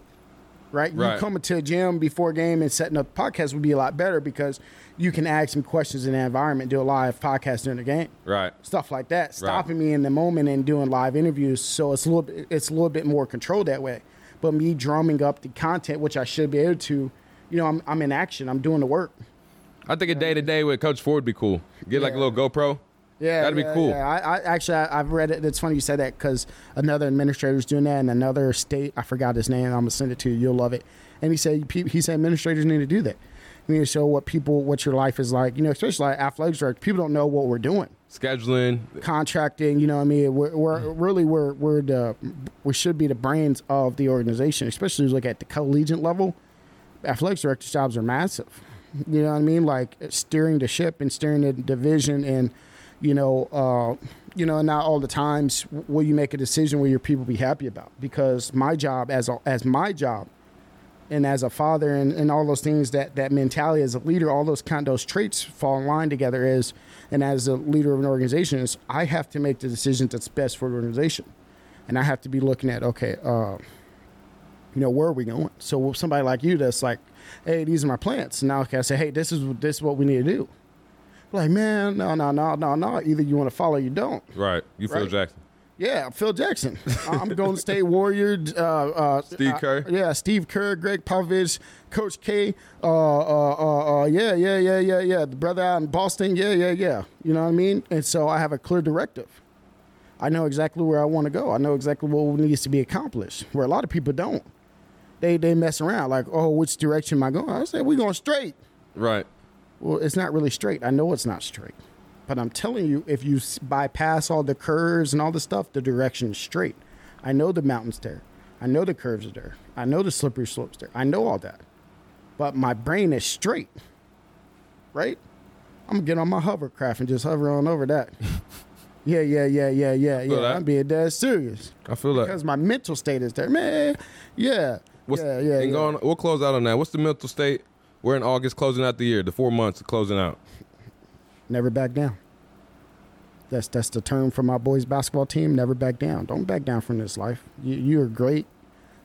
right? Right. You coming to a gym before a game and setting up a podcast would be a lot better because you can ask me questions in that environment, do a live podcast during the game right, stuff like that, stopping me in the moment and doing live interviews. So it's a little bit, it's a little bit more controlled that way. But me drumming up the content, which I should be able to, you know, I'm, I'm in action. I'm doing the work. I think a day to day with Coach Ford would be cool. Get like a little GoPro. Yeah, That'd be yeah, cool. Yeah. I, I actually I, I've read it. It's funny you said that because another administrator's doing that in another state. I forgot his name. I'm gonna send it to you. You'll love it. And he said he said administrators need to do that. You need to show what people what your life is like. You know, especially like athletics director. People don't know what we're doing. Scheduling. contracting. You know, what I mean, we're, we're really we're we're the we should be the brains of the organization, especially as you look at the collegiate level. Athletics directors' jobs are massive. You know what I mean? Like steering the ship and steering the division, and you know, uh, you know, not all the times will you make a decision where your people be happy about. Because my job as a, as my job and as a father and, and all those things that that mentality as a leader all those kind those traits fall in line together is and as a leader of an organization is i have to make the decision that's best for the organization. And i have to be looking at okay uh you know where are we going? So somebody like you that's like hey these are my plants. Now okay, i say hey this is this is what we need to do like man no no no no no either you want to follow or you don't Right. You Phil Right. Jackson. yeah, Phil Jackson. I'm Golden State Warrior. Uh, uh, Steve uh, Kerr? yeah, Steve Kerr, Gregg Popovich, Coach K. Uh, uh, uh, uh, yeah, yeah, yeah, yeah, yeah. The brother out in Boston. Yeah, yeah, yeah. You know what I mean? And so I have a clear directive. I know exactly where I want to go. I know exactly what needs to be accomplished. Where a lot of people don't. they they mess around like, oh, which direction am I going? I said we going straight. Right. Well, it's not really straight. I know it's not straight, but I'm telling you, if you bypass all the curves and all the stuff, the direction is straight. I know the mountains there. I know the curves are there. I know the slippery slopes there. I know all that, but my brain is straight. Right? I'm gonna get on my hovercraft and just hover on over that. yeah, yeah, yeah, yeah, yeah, yeah. that. I'm being dead serious I feel that. because my mental state is there, man. Yeah, What's, yeah, yeah. and yeah. going, we'll close out on that. What's the mental state? We're in August, closing out the year. The four months closing out. never back down. That's that's the term for my boys basketball team. Never back down. Don't back down from this life. You, you are great.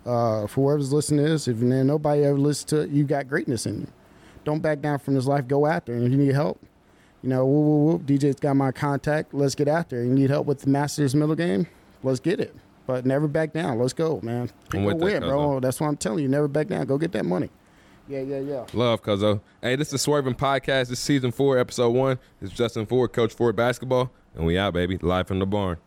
Uh, for whoever's listening to this, if nobody ever listens to it, you got greatness in you. Don't back down from this life. Go after. it. And if you need help, you know, whoop, whoop, whoop, DJ's got my contact. Let's get after. it. You need help with the Masters middle game? Let's get it. But never back down. Let's go, man. A with that, win, bro. That's what I'm telling you. Never back down. Go get that money. Yeah, yeah, yeah. Love, Cuzzo. Hey, this is Swerving Podcast. This is season four, episode one. It's Justin Ford, Coach Ford Basketball. And we out, baby. Live from the barn.